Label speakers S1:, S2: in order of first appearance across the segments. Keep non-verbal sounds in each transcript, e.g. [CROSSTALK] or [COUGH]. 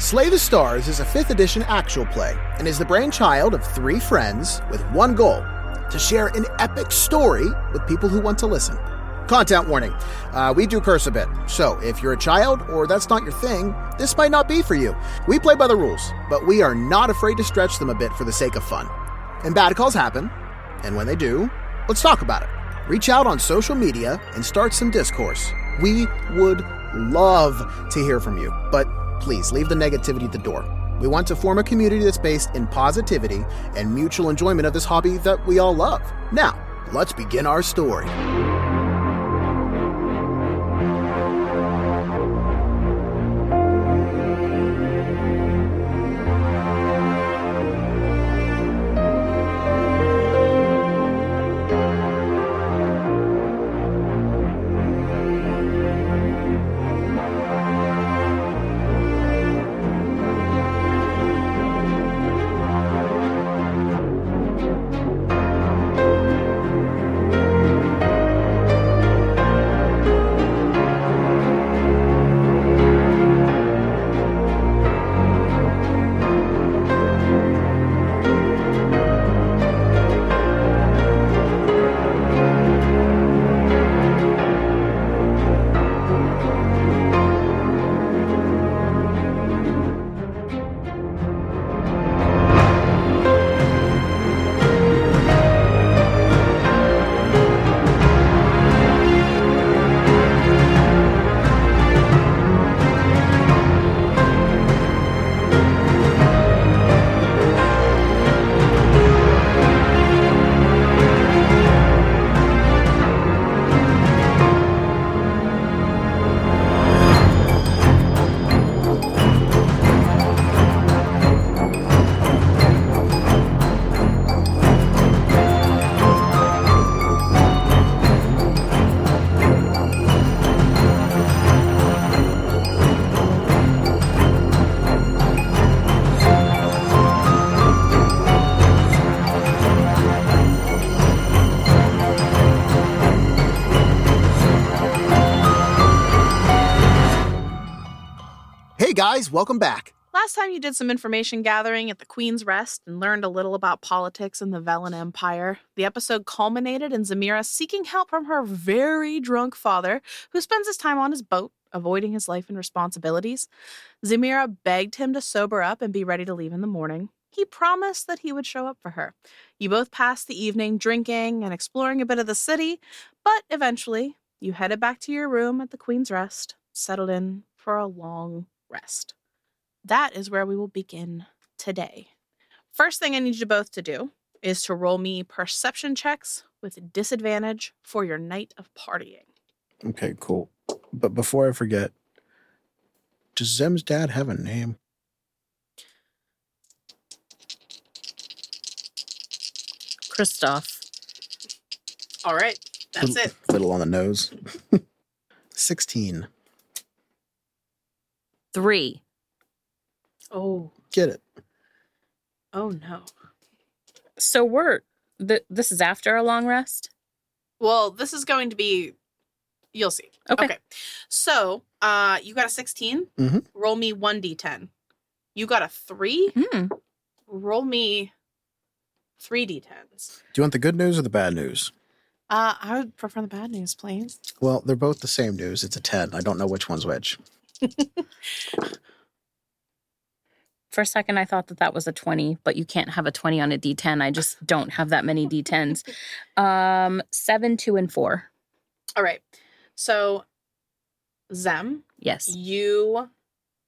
S1: Slay the Stars is a 5th edition actual play and is the brainchild of three friends with one goal to share an epic story with people who want to listen. Content warning uh, we do curse a bit, so if you're a child or that's not your thing, this might not be for you. We play by the rules, but we are not afraid to stretch them a bit for the sake of fun. And bad calls happen, and when they do, let's talk about it. Reach out on social media and start some discourse. We would love to hear from you, but please leave the negativity at the door. We want to form a community that's based in positivity and mutual enjoyment of this hobby that we all love. Now, let's begin our story. Guys, welcome back.
S2: Last time you did some information gathering at the Queen's Rest and learned a little about politics in the Velen Empire. The episode culminated in Zemira seeking help from her very drunk father, who spends his time on his boat, avoiding his life and responsibilities. Zemira begged him to sober up and be ready to leave in the morning. He promised that he would show up for her. You both passed the evening drinking and exploring a bit of the city, but eventually you headed back to your room at the Queen's Rest, settled in for a long rest. That is where we will begin today. First thing I need you both to do is to roll me perception checks with disadvantage for your night of partying.
S1: Okay, cool. But before I forget, does Zem's dad have a name?
S3: Christoph.
S2: All right, that's it.
S1: Little on the nose. [LAUGHS] 16.
S3: Three.
S2: Oh,
S1: Get it.
S2: oh no.
S3: So we're th- this is after a long rest.
S2: Well, this is going to be. You'll see.
S3: Okay.
S2: So, uh, you got a 16.
S1: Mhm.
S2: Roll me 1d10. You got a 3.
S3: Hmm.
S2: Roll me 3d10s.
S1: Do you want the good news or the bad news?
S2: Uh, I would prefer the bad news, please.
S1: Well, they're both the same news. It's a 10. I don't know which one's which. [LAUGHS]
S3: For a second, I thought that that was a twenty, but you can't have a twenty on a D10. I just don't have that many D10s. [LAUGHS] Um, seven, two, and four.
S2: All right. So, Zem,
S3: Yes.
S2: you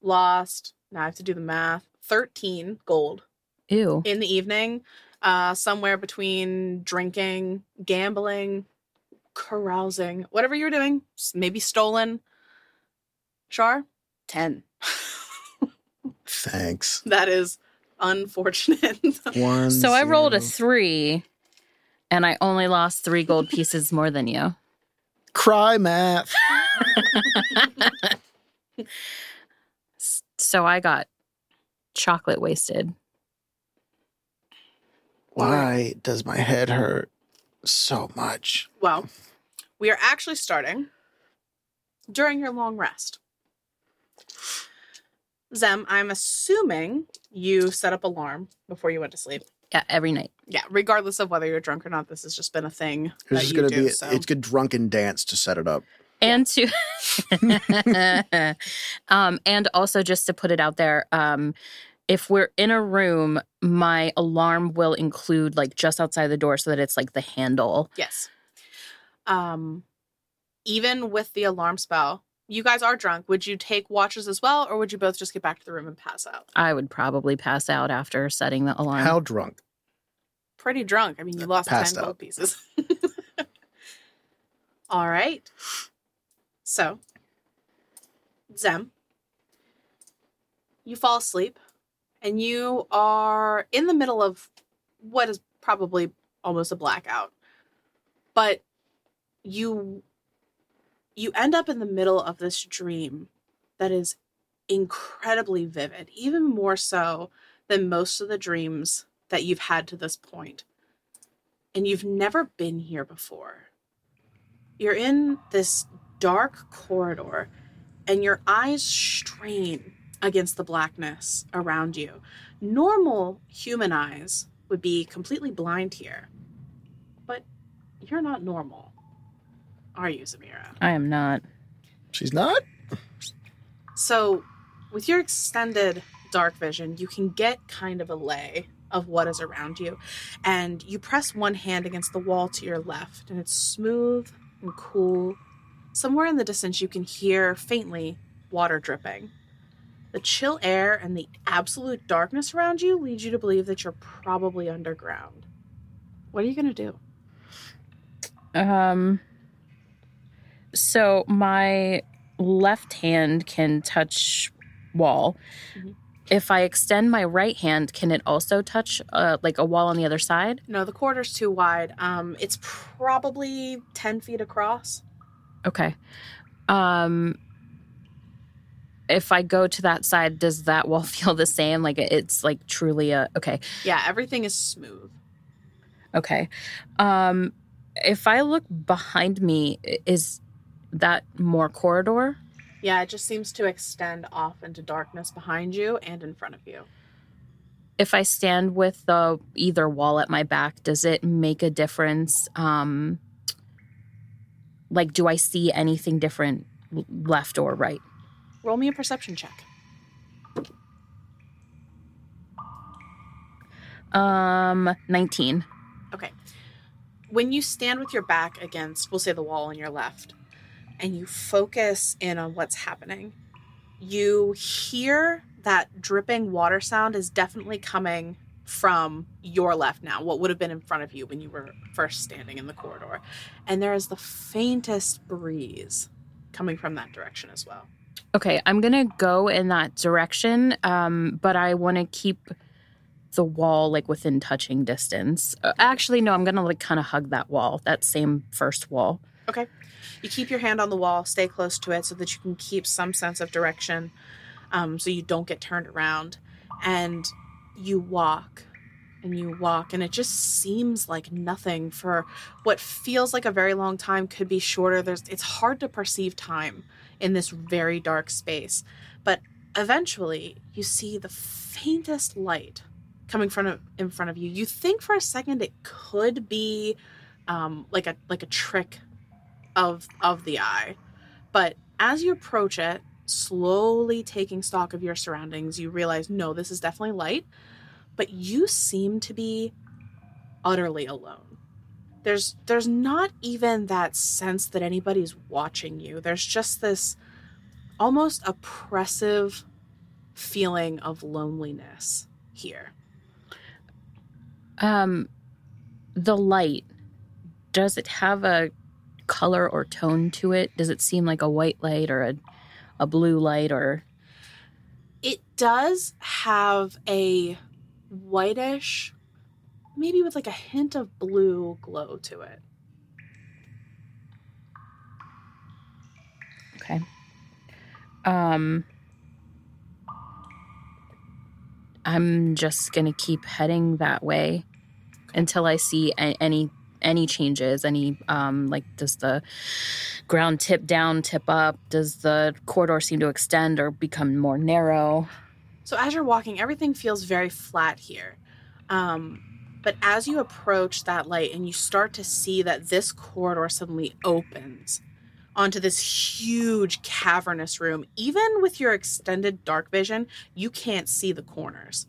S2: lost, now I have to do the math, 13 gold
S3: Ew.
S2: in the evening, uh, somewhere between drinking, gambling, carousing, whatever you were doing, maybe stolen. Char, 10.
S1: Thanks. [LAUGHS]
S2: that is unfortunate.
S1: One.
S3: So I rolled a three, and I only lost three gold pieces more than you.
S1: Cry math. [LAUGHS]
S3: So I got chocolate wasted.
S1: Why does my head hurt so much?
S2: well, we are actually starting during your long rest. Zem, I'm assuming you set up alarm before you went to sleep.
S3: Yeah, every night.
S2: Yeah, regardless of whether you're drunk or not, this has just been a thing.
S1: It's
S2: that
S1: just
S2: you
S1: gonna
S2: do,
S1: be
S2: so.
S1: it's a drunken dance to set it up.
S3: and to [LAUGHS] um and also just to put it out there um if we're in a room my alarm will include like just outside the door so that it's like the handle
S2: Yes. Um, even with the alarm spell, you guys are drunk. Would you take watches as well, or would you both just get back to the room and pass out?
S3: i would probably pass out after setting the alarm
S1: How drunk?
S2: Pretty drunk. I mean, you lost
S1: Passed
S2: 10
S1: out.
S2: gold pieces. [LAUGHS] All right. So, Zem, you fall asleep and you are in the middle of what is probably almost a blackout. But you you end up in the middle of this dream that is incredibly vivid, even more so than most of the dreams that you've had to this point. And you've never been here before. You're in this dark corridor, and your eyes strain against the blackness around you. Normal human eyes would be completely blind here, but you're not normal, are you, Zemira?
S3: i am not
S1: She's not?
S2: So, with your extended dark vision, you can get kind of a lay of what is around you. And you press one hand against the wall to your left, and it's smooth and cool. Somewhere in the distance, you can hear faintly water dripping. The chill air and the absolute darkness around you lead you to believe that you're probably underground. What are you going to do?
S3: um so my left hand can touch wall
S2: Mhm.
S3: if i extend my right hand can it also touch uh, like a wall on the other side
S2: No, the corridor's too wide. Um, it's probably 10 feet across.
S3: Okay. Um if I go to that side, does that wall [LAUGHS] feel the same? Like it's like truly a okay.
S2: Yeah, everything is smooth.
S3: Okay. Um if I look behind me, is that more corridor?
S2: Yeah, it just seems to extend off into darkness behind you and in front of you.
S3: If I stand with the either wall at my back, does it make a difference? Um like do I see anything different left or right?
S2: Roll me a perception check.
S3: Um 19.
S2: Okay. When you stand with your back against, we'll say the wall on your left, and you focus in on what's happening, you hear that dripping water sound is definitely coming from your left now, what would have been in front of you when you were first standing in the corridor. And there is the faintest breeze coming from that direction as well.
S3: Okay, I'm gonna go in that direction, um, but I want to keep the wall like within touching distance. Uh, actually, no, I'm gonna like kind of hug that wall, that same first wall.
S2: Okay. You keep your hand on the wall, stay close to it so that you can keep some sense of direction um, so you don't get turned around. And you walk and you walk, and it just seems like nothing for what feels like a very long time could be shorter. There's it's hard to perceive time in this very dark space. But eventually you see the faintest light coming in front of you. You think for a second it could be um, like a like a trick of of the eye. But as you approach it, slowly taking stock of your surroundings, you realize no, this is definitely light, but you seem to be utterly alone. There's there's not even that sense that anybody's watching you. There's just this almost oppressive feeling of loneliness here.
S3: Um, the light does it have a color or tone to it? Does it seem like a white light or a a blue light or
S2: It does have a whitish, maybe with like a hint of blue glow to it.
S3: okay? Um, I'm just gonna keep heading that way until I see a- any any changes? Any um, like does the ground tip down, tip up? Does the corridor seem to extend or become more narrow?
S2: So as you're walking, everything feels very flat here. Um, but as you approach that light and you start to see that this corridor suddenly opens onto this huge cavernous room, even with your extended dark vision, you can't see the corners.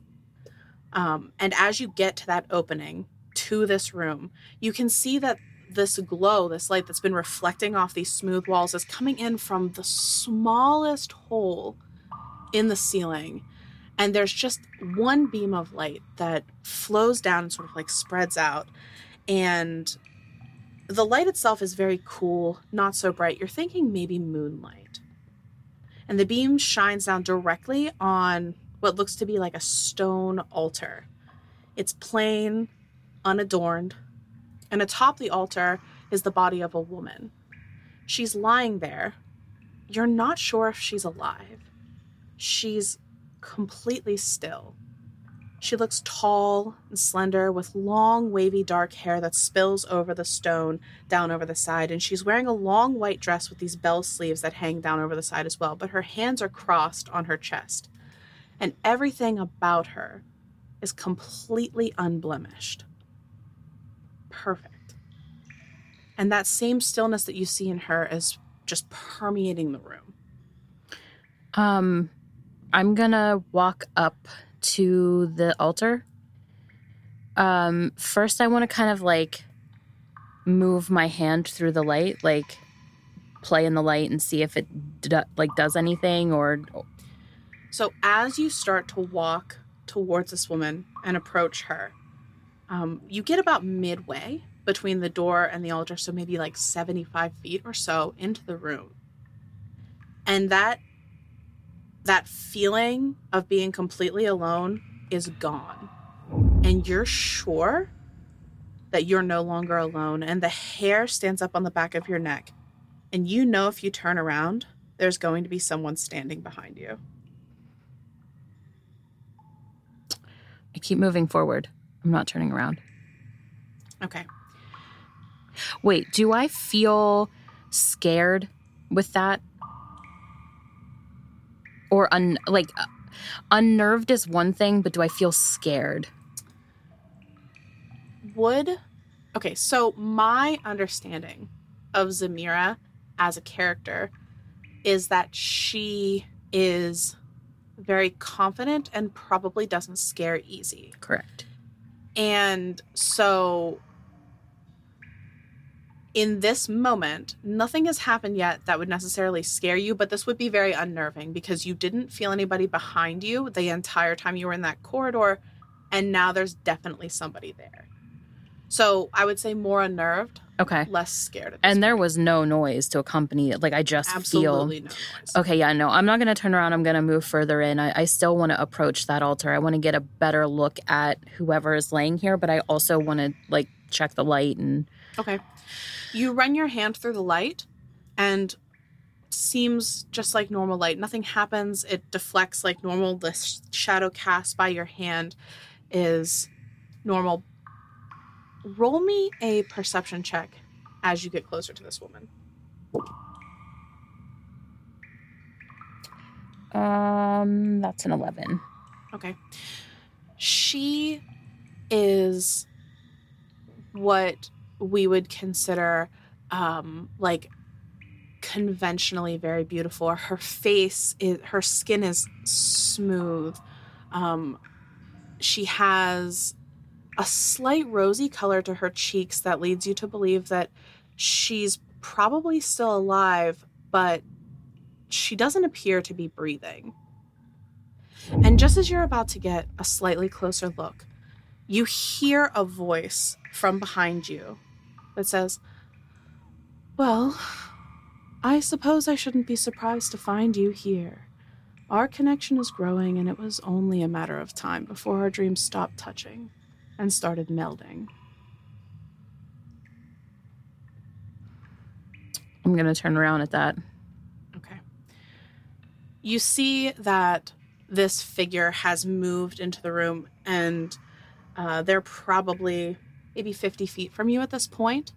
S2: Um, and as you get to that opening to this room, you can see that this glow, this light that's been reflecting off these smooth walls, is coming in from the smallest hole in the ceiling. And there's just one beam of light that flows down and sort of like spreads out. And the light itself is very cool, not so bright. You're thinking maybe moonlight. And the beam shines down directly on what looks to be like a stone altar. It's plain, unadorned, and atop the altar is the body of a woman. She's lying there. You're not sure if she's alive. She's completely still. She looks tall and slender with long, wavy dark hair that spills over the stone down over the side. And she's wearing a long white dress with these bell sleeves that hang down over the side as well. But her hands are crossed on her chest. And everything about her is completely unblemished. Perfect. And that same stillness that you see in her is just permeating the room.
S3: Um, I'm gonna walk up to the altar. Um, first, I want to kind of like move my hand through the light, like play in the light and see if it d- like does anything or.
S2: So as you start to walk towards this woman and approach her, um, you get about midway between the door and the altar, so maybe like 75 feet or so into the room. And that that feeling of being completely alone is gone. And you're sure that you're no longer alone. And the hair stands up on the back of your neck. And you know if you turn around, there's going to be someone standing behind you.
S3: I keep moving forward. I'm not turning around.
S2: Okay.
S3: Wait, do I feel scared with that? Or un like uh, unnerved is one thing, but do I feel scared?
S2: Would okay, so my understanding of Zemira as a character is that she is very confident and probably doesn't scare easy.
S3: Correct.
S2: And so in this moment, nothing has happened yet that would necessarily scare you, but this would be very unnerving because you didn't feel anybody behind you the entire time you were in that corridor, and now there's definitely somebody there. So I would say more unnerved,
S3: Okay.
S2: less scared.
S3: And there
S2: point.
S3: was no noise to accompany it. Like I just
S2: absolutely
S3: feel
S2: no noise.
S3: Okay, yeah, no, I'm not going to turn around. I'm going to move further in. I, I still want to approach that altar. I want to get a better look at whoever is laying here, but I also want to like check the light and
S2: Okay. You run your hand through the light and seems just like normal light. Nothing happens. It deflects like normal. The sh- shadow cast by your hand is normal. Roll me a perception check as you get closer to this woman.
S3: um that's an 11.
S2: Okay. She is what we would consider um like conventionally very beautiful. Her face is her skin is smooth. Um she has a slight rosy color to her cheeks that leads you to believe that she's probably still alive, but she doesn't appear to be breathing. And just as you're about to get a slightly closer look, you hear a voice from behind you that says, Well, I suppose I shouldn't be surprised to find you here. Our connection is growing, and it was only a matter of time before our dreams stopped touching and started melding.
S3: I'm going to turn around at that.
S2: Okay. You see that this figure has moved into the room, and uh, they're probably maybe 50 feet from you at this point,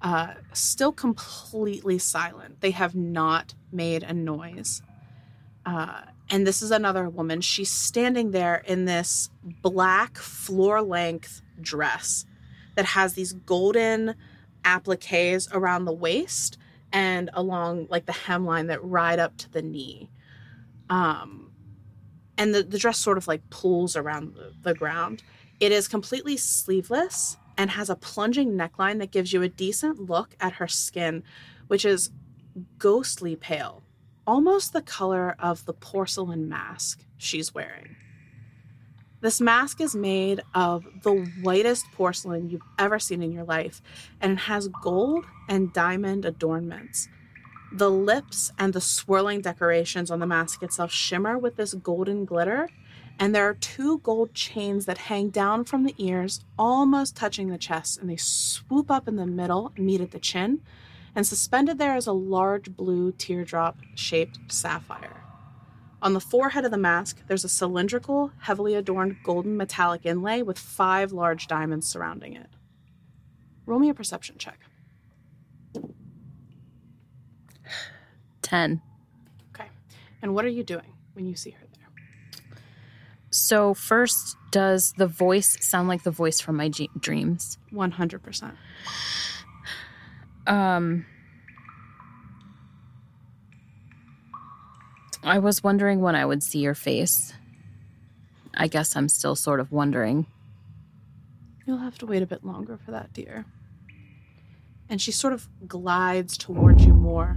S2: uh, still completely silent. They have not made a noise. Uh, and this is another woman. She's standing there in this black floor length dress that has these golden appliques around the waist and along like the hemline that ride up to the knee. Um, and the, the dress sort of like pulls around the, the ground. It is completely sleeveless and has a plunging neckline that gives you a decent look at her skin, which is ghostly pale, almost the color of the porcelain mask she's wearing. This mask is made of the whitest porcelain you've ever seen in your life, and it has gold and diamond adornments. The lips and the swirling decorations on the mask itself shimmer with this golden glitter, and there are two gold chains that hang down from the ears, almost touching the chest, and they swoop up in the middle and meet at the chin. And suspended there is a large blue teardrop shaped sapphire. On the forehead of the mask, there's a cylindrical, heavily adorned golden metallic inlay with five large diamonds surrounding it. Roll me a perception check.
S3: 10.
S2: Okay. And what are you doing when you see her there?
S3: So, first, does the voice sound like the voice from my dreams?
S2: 100%.
S3: Um, I was wondering when I would see your face. I guess I'm still sort of wondering.
S2: You'll have to wait a bit longer for that, dear. And she sort of glides towards you more.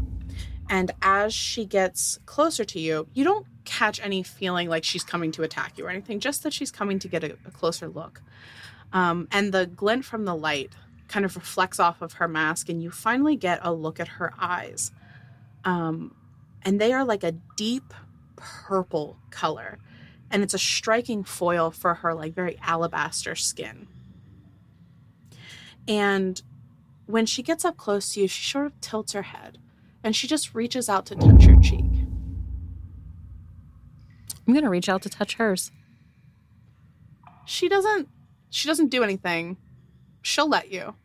S2: And as she gets closer to you, you don't catch any feeling like she's coming to attack you or anything, just that she's coming to get a, a closer look. Um, and the glint from the light kind of reflects off of her mask, and you finally get a look at her eyes. Um, and they are like a deep purple color. And it's a striking foil for her, like very alabaster skin. And when she gets up close to you, she sort of tilts her head and she just reaches out to touch your cheek.
S3: I'm going to reach out to touch hers.
S2: She doesn't she doesn't do anything. She'll let you.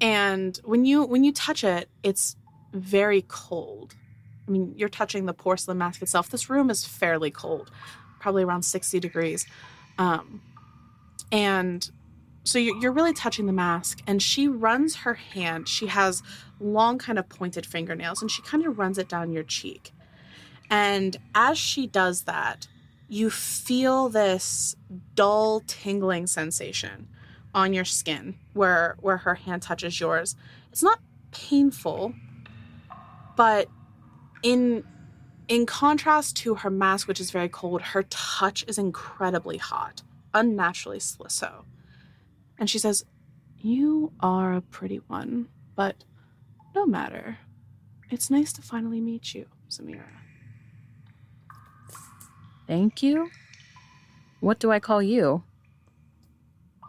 S2: And when you when you touch it, it's very cold. I mean, you're touching the porcelain mask itself. This room is fairly cold, probably around 60 degrees. Um, and so you're, you're really touching the mask, and she runs her hand. She has long, kind of pointed fingernails, and she kind of runs it down your cheek. And as she does that, you feel this dull tingling sensation on your skin where where her hand touches yours. It's not painful, but in in contrast to her mask which is very cold, her touch is incredibly hot, unnaturally so. And she says, "You are a pretty one, but no matter. It's nice to finally meet you, Zemira."
S3: Thank you. What do I call you?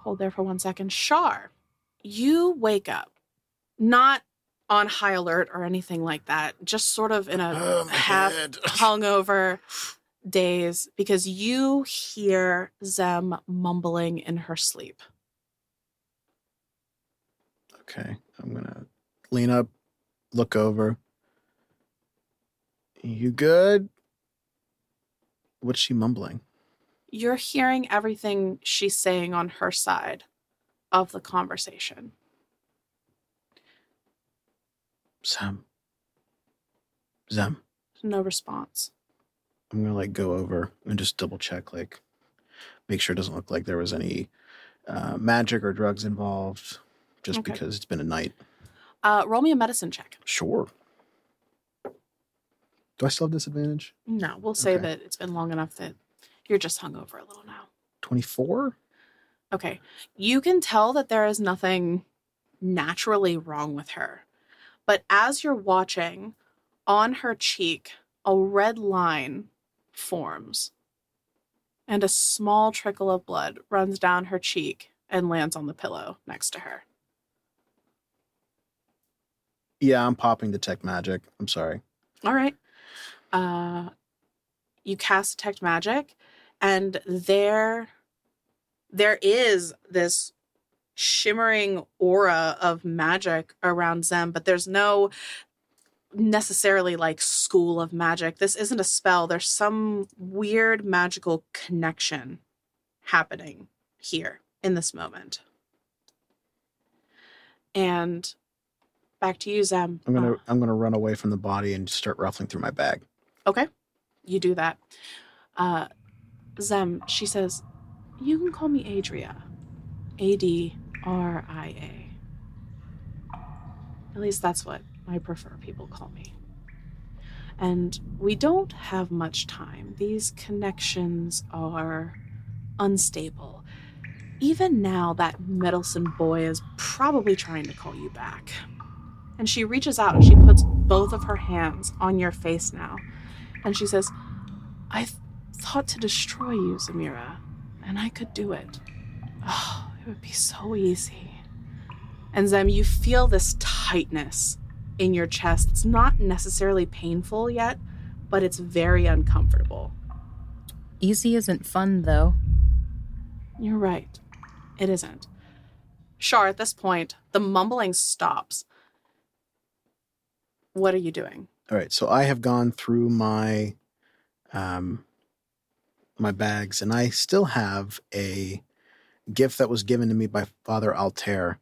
S2: Hold there for one second. Char, you wake up not on high alert or anything like that, just sort of in a
S1: Oh,
S2: half
S1: head. [LAUGHS]
S2: hungover daze because you hear Zem mumbling in her sleep.
S1: Okay, I'm gonna lean up, look over. You good? What's she mumbling?
S2: You're hearing everything she's saying on her side of the conversation.
S1: Zem. Zem.
S2: No response.
S1: I'm gonna like go over and just double check, like, make sure it doesn't look like there was any uh, magic or drugs involved, just
S2: Okay.
S1: because it's been a night.
S2: Uh, roll me a medicine check.
S1: Sure. Do I still have disadvantage?
S2: No, we'll say
S1: Okay.
S2: that it's been long enough that you're just hungover a little now.
S1: 24?
S2: Okay. You can tell that there is nothing naturally wrong with her. But as you're watching, on her cheek, a red line forms. And a small trickle of blood runs down her cheek and lands on the pillow next to her.
S1: Yeah, I'm popping detect magic. I'm sorry.
S2: All right. Uh, you cast detect magic, and there, there is this shimmering aura of magic around Zem, but there's no necessarily like school of magic. This isn't a spell. There's some weird magical connection happening here in this moment. And back to you, Zem.
S1: I'm gonna
S2: Uh,
S1: I'm gonna run away from the body and start ruffling through my bag.
S2: Okay. You do that. Uh, Zem, she says, You can call me Adria. A D R I A. At least that's what I prefer people call me. And we don't have much time. These connections are unstable. Even now, that meddlesome boy is probably trying to call you back. And she reaches out and she puts both of her hands on your face now. And she says, I thought to destroy you, Zemira, and I could do it. Oh, it would be so easy. And Zem, you feel this tightness in your chest. It's not necessarily painful yet, but it's very uncomfortable.
S3: Easy isn't fun, though.
S2: You're right. It isn't. Char, at this point, the mumbling stops. What are you doing?
S1: All right, so I have gone through my um my bags and I still have a gift that was given to me by Father Altair,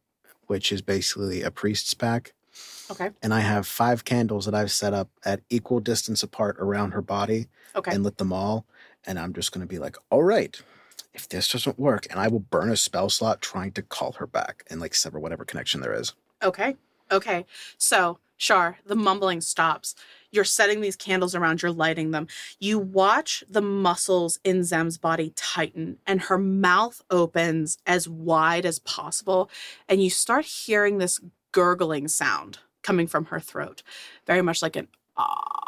S1: which is basically a priest's pack.
S2: Okay.
S1: And I have five candles that I've set up at equal distance apart around her body
S2: Okay.
S1: and lit them all. And I'm just gonna be like, all right, if this doesn't work, and I will burn a spell slot trying to call her back and like sever whatever connection there is.
S2: Okay. Okay. So, Char, the mumbling stops. You're setting these candles around, you're lighting them. You watch the muscles in Zem's body tighten and her mouth opens as wide as possible. And you start hearing this gurgling sound coming from her throat, very much like an ah.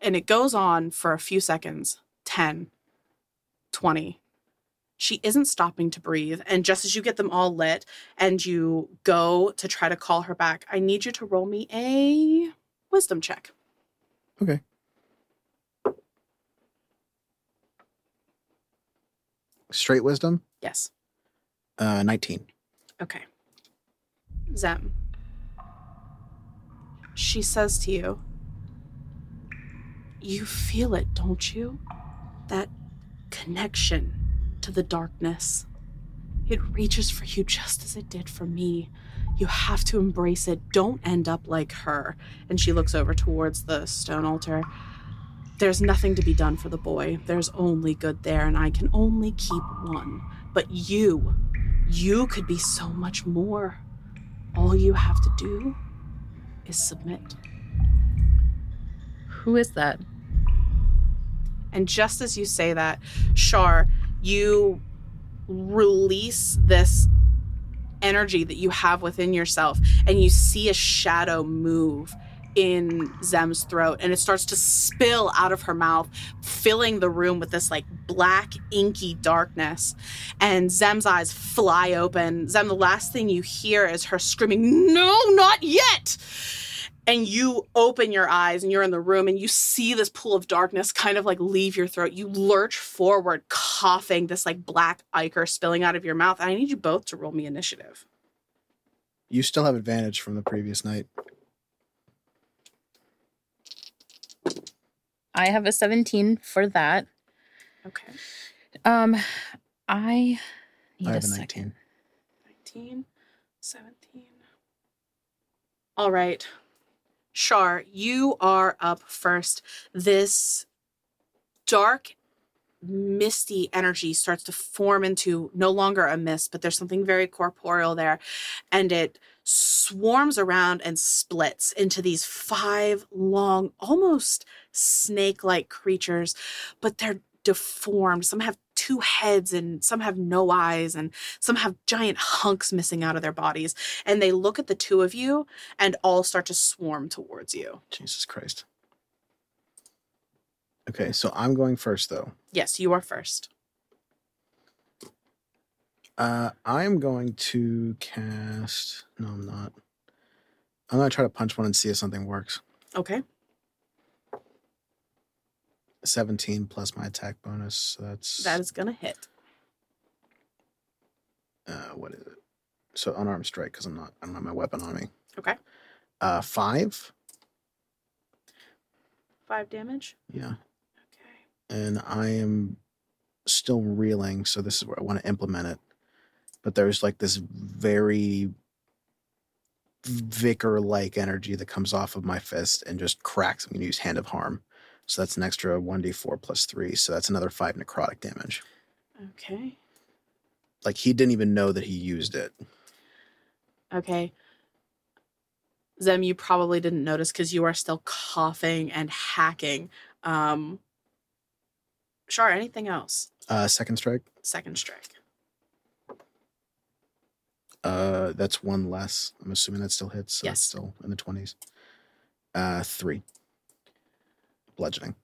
S2: And it goes on for a few seconds 10, 20. She isn't stopping to breathe. And just as you get them all lit and you go to try to call her back, I need you to roll me a wisdom check.
S1: Okay. Straight wisdom,
S2: Yes.
S1: uh, 19.
S2: Okay. Zem. She says to you, You feel it, don't you? That connection to the darkness. It reaches for you just as it did for me. You have to embrace it. Don't end up like her. And she looks over towards the stone altar. There's nothing to be done for the boy. There's only good there, and I can only keep one. But you, you could be so much more. All you have to do is submit.
S3: Who is that?
S2: And just as you say that, Char, you release this energy that you have within yourself, and you see a shadow move in Zem's throat, and it starts to spill out of her mouth, filling the room with this like black, inky darkness. And Zem's eyes fly open. Zem, the last thing you hear is her screaming, No, not yet! And you open your eyes and you're in the room and you see this pool of darkness kind of like leave your throat. You lurch forward, coughing, this like black ichor spilling out of your mouth. I need you both to roll me initiative.
S1: You still have advantage from the previous night.
S3: I have a 17 for that.
S2: Okay.
S3: Um, I need
S1: I
S3: a
S1: have a
S3: second.
S1: 19.
S2: 19, 17. All right. Char, you are up first. This dark, misty energy starts to form into no longer a mist, but there's something very corporeal there. And it swarms around and splits into these five long, almost snake like creatures, but they're deformed. Some have two heads and some have no eyes and some have giant hunks missing out of their bodies. And they look at the two of you and all start to swarm towards you.
S1: Jesus Christ. Okay, so I'm going first though.
S2: Yes, you are first.
S1: Uh, I'm going to cast. No, I'm not. I'm gonna try to punch one and see if something works.
S2: Okay.
S1: 17 plus my attack bonus. So that's
S2: That is to hit.
S1: uh, what is it? So unarmed strike because I'm not. I don't have my weapon on me.
S2: Okay.
S1: Uh, five.
S2: Five damage.
S1: Yeah,
S2: Okay.
S1: and I am still reeling. So this is where I want to implement it. But there's like this very vicar-like energy that comes off of my fist and just cracks. I'm to use Hand of Harm. So that's an extra 1d4 plus 3. So that's another 5 necrotic damage.
S2: Okay.
S1: Like he didn't even know that he used it.
S2: Okay. Zem, you probably didn't notice because you are still coughing and hacking. Um Char, anything else?
S1: Uh, second strike.
S2: Second strike.
S1: Uh, that's one less. I'm assuming that still hits. So
S2: Yes.
S1: That's still in the 20s. Uh, three. Bludgeoning.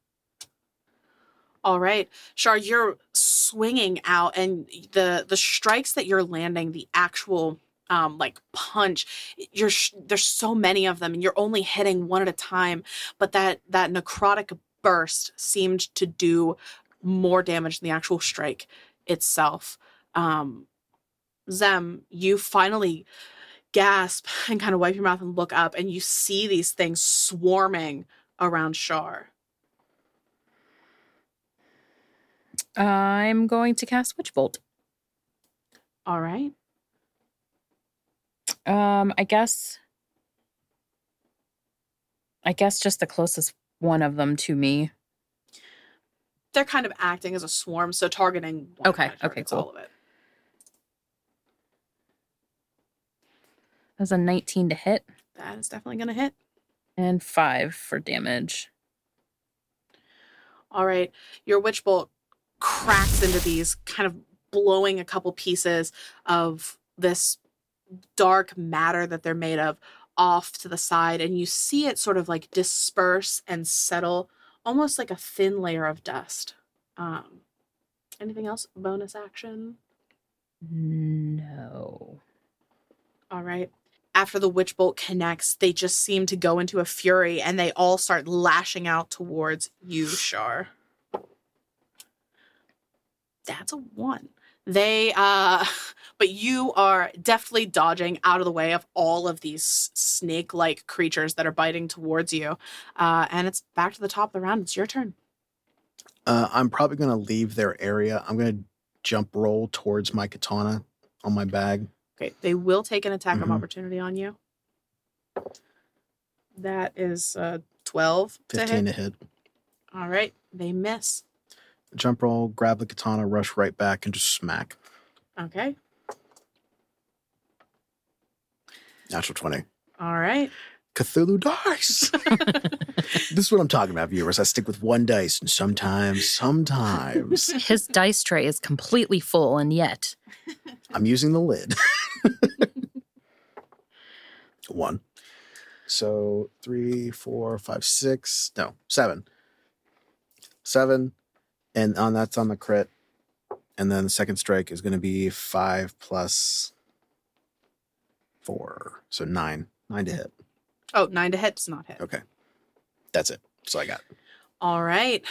S2: All right, Char, you're swinging out, and the the strikes that you're landing, the actual um like punch, you're sh- there's so many of them, and you're only hitting one at a time. But that that necrotic burst seemed to do more damage than the actual strike itself. Um, Zem, you finally gasp and kind of wipe your mouth and look up, and you see these things swarming around Char.
S3: I'm going to cast Witch Bolt.
S2: All right.
S3: Um, I guess. I guess just the closest one of them to me.
S2: they're kind of acting as a swarm, so targeting. One
S3: Okay, okay, cool.
S2: All of it.
S3: That's a 19 to hit
S2: That is definitely going to hit.
S3: and five for damage.
S2: All right, your witch bolt cracks into these, kind of blowing a couple pieces of this dark matter that they're made of off to the side, and you see it sort of like disperse and settle, almost like a thin layer of dust. Um, anything else? Bonus action.
S3: No.
S2: All right. After the witch bolt connects, they just seem to go into a fury and they all start lashing out towards you, Char. That's a one. They uh [LAUGHS] but you are deftly dodging out of the way of all of these snake-like creatures that are biting towards you. Uh and it's back to the top of the round. It's your turn.
S1: Uh, I'm probably going to leave their area. I'm going to jump roll towards my katana on my bag.
S2: Okay, they will take an attack of
S1: Mhm.
S2: opportunity on you. That is uh 12 to
S1: 15
S2: hit.
S1: to hit.
S2: All right, they miss.
S1: Jump roll, grab the katana, rush right back, and just smack.
S2: Okay.
S1: Natural 20.
S2: All right.
S1: Cthulhu dice. [LAUGHS] this is what I'm talking about, viewers. I stick with one dice, and sometimes, sometimes [LAUGHS]
S3: His dice tray is completely full, and yet [LAUGHS]
S1: I'm using the lid. one. So three, four, five, six. No, seven. Seven. And on that's on the crit. And then the second strike is going to be five plus four. So nine. Nine to hit.
S2: Oh, nine to hit does not hit.
S1: Okay. That's it. So I got.
S2: All right.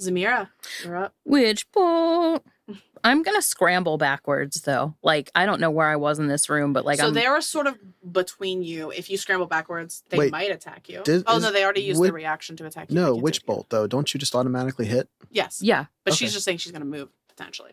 S2: Zemira, you're up.
S3: Witch bolt. I'm gonna scramble backwards though. Like I don't know where I was in this room, but like
S2: so
S3: I'm
S2: they are sort of between you. If you scramble backwards, they
S1: Wait,
S2: might attack you.
S1: did-
S2: oh
S1: is-
S2: no, they already used
S1: would-
S2: their reaction to attack you.
S1: No,
S2: They can't
S1: witch
S2: take you.
S1: bolt though. Don't you just automatically hit?
S2: Yes.
S3: yeah.
S2: But
S1: Okay.
S2: she's just saying she's going to move potentially.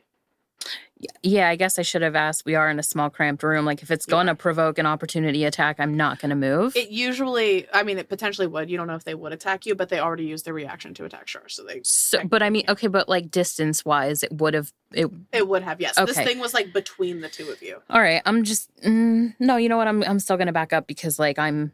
S3: Yeah, I guess I should have asked. We are in a small cramped room. Like if it's going
S2: Yeah.
S3: to provoke an opportunity attack, I'm not gonna move.
S2: It usually, I mean, it potentially would. You don't know if they would attack you, but they already used their reaction to attack Char, so they
S3: so, but I mean, okay, but like distance wise, it would have. It
S2: it would have. Yes, this thing was like between the two of you.
S3: all right. I'm just mm, no. You know what? I'm I'm still gonna back up because like I'm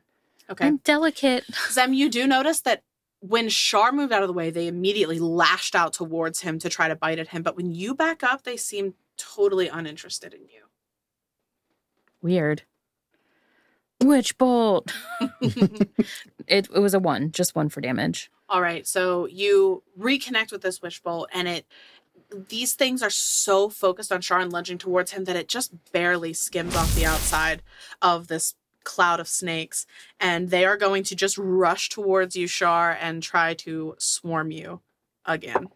S2: Okay.
S3: I'm delicate. [LAUGHS]
S2: Zem, you do notice that when Char moved out of the way, they immediately lashed out towards him to try to bite at him. But when you back up, they seem totally uninterested in you.
S3: Weird. Witch bolt. [LAUGHS] it it was a one, just one for damage.
S2: All right, so you reconnect with this witch bolt, and it these things are so focused on Char and lunging towards him that it just barely skims off the outside of this cloud of snakes, and they are going to just rush towards you, Char, and try to swarm you again.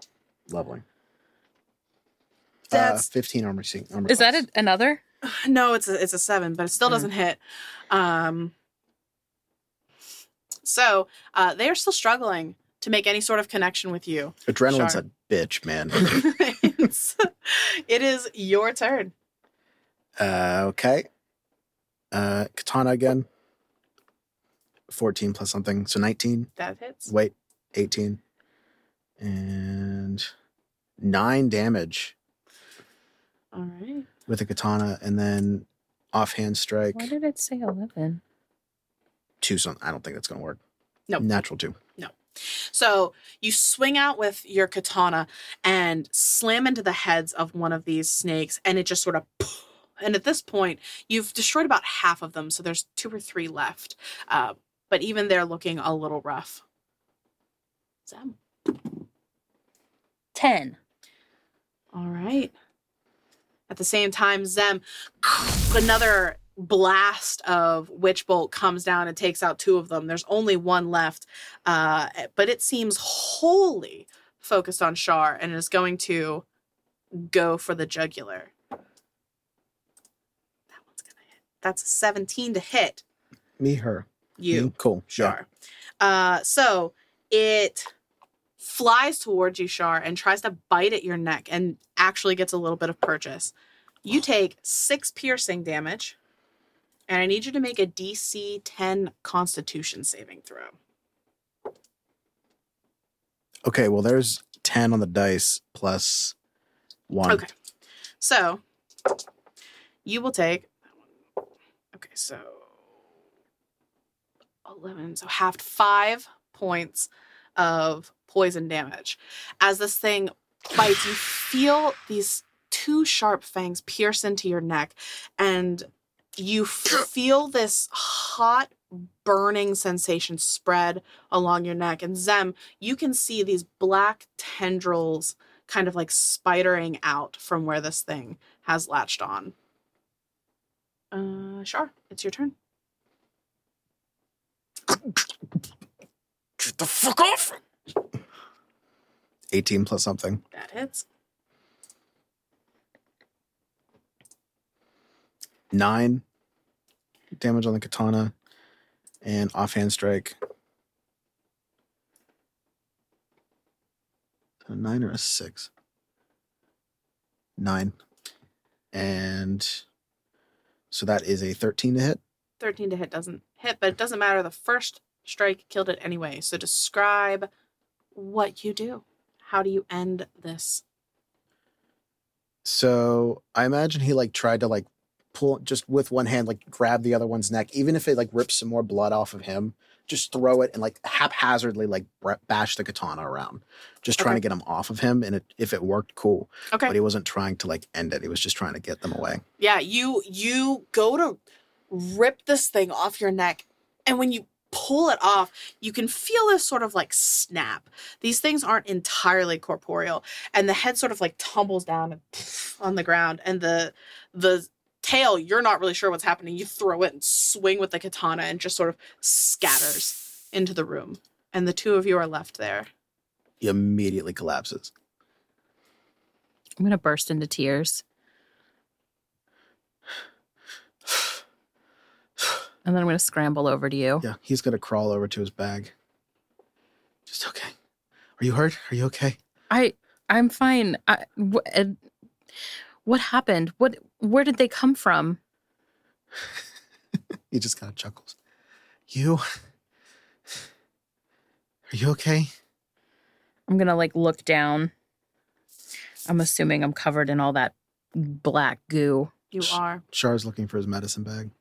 S1: Lovely. Uh,
S2: That's
S1: 15 armor. se- armor
S3: Is that a, another? [SIGHS]
S2: no, it's a it's a seven, but it still
S3: Mhm.
S2: doesn't hit. Um, so uh, they are still struggling to make any sort of connection with you.
S1: Adrenaline's
S2: Sure.
S1: a bitch, man. [LAUGHS]
S2: It's- it is your turn.
S1: uh, okay. Uh, katana again. 14 plus something. So 19.
S2: That hits.
S1: Wait, 18. And nine damage
S2: All right.
S1: with a katana. And then offhand strike.
S3: Why did it say 11?
S1: Two. So I don't think that's going to work.
S2: Nope.
S1: Natural two. No.
S2: So you swing out with your katana and slam into the heads of one of these snakes, and it just sort of. [SNIFFS] And at this point, you've destroyed about half of them, so there's two or three left. Uh, but even they're looking a little rough. Zem.
S3: 10.
S2: All right. At the same time, Zem, another blast of witch bolt comes down and takes out two of them. There's only one left, uh, but it seems wholly focused on Char and is going to go for the jugular. That one's gonna hit. That's a 17 to hit
S1: Me, her.
S2: you.
S1: Me? Cool. Yeah.
S2: Char. Uh, so it flies towards you, Char, and tries to bite at your neck and actually gets a little bit of purchase. You [SIGHS] take six piercing damage, and I need you to make a DC 10 Constitution saving throw.
S1: Okay. Well, there's 10 on the dice plus one.
S2: Okay. So you will take. Okay, so 11. So half five points of poison damage. As this thing bites, you feel these two sharp fangs pierce into your neck, and you [CLEARS THROAT] feel this hot, burning sensation spread along your neck. And Zem, you can see these black tendrils kind of like spidering out from where this thing has latched on. Uh, sure, it's your turn. [CLEARS THROAT]
S1: Get the fuck off! 18 plus something.
S2: That hits.
S1: Nine damage on the katana and offhand strike. A nine or a six? Nine. And so that is a 13 to hit.
S2: 13 to hit doesn't hit, but it doesn't matter. The first strike killed it anyway. So describe what you do. How do you end this?
S1: So I imagine he like tried to like pull just with one hand, like grab the other one's neck, even if it like rips some more blood off of him, just throw it and like haphazardly like bash the katana around, just trying
S2: Okay.
S1: to get him off of him. And it, if it worked, cool.
S2: Okay.
S1: But he wasn't trying to like end it. He was just trying to get them away.
S2: Yeah, you you go to rip this thing off your neck, and when you pull it off, you can feel this sort of like snap. These things aren't entirely corporeal, and the head sort of like tumbles down and [LAUGHS] on the ground, and the the tail you're not really sure what's happening. You throw it and swing with the katana, and just sort of scatters into the room, and the two of you are left there.
S1: He immediately collapses.
S3: I'm going to burst into tears. And then I'm going to scramble over to you.
S1: Yeah, he's gonna crawl over to his bag. Just okay. Are you hurt? Are you okay?
S3: I I'm fine. I, wh- uh, what happened? What where did they come from? [LAUGHS]
S1: He just kind of chuckles. You? Are you okay?
S3: I'm going to like look down. I'm assuming I'm covered in all that black goo.
S2: You are
S1: Char's looking for his medicine bag.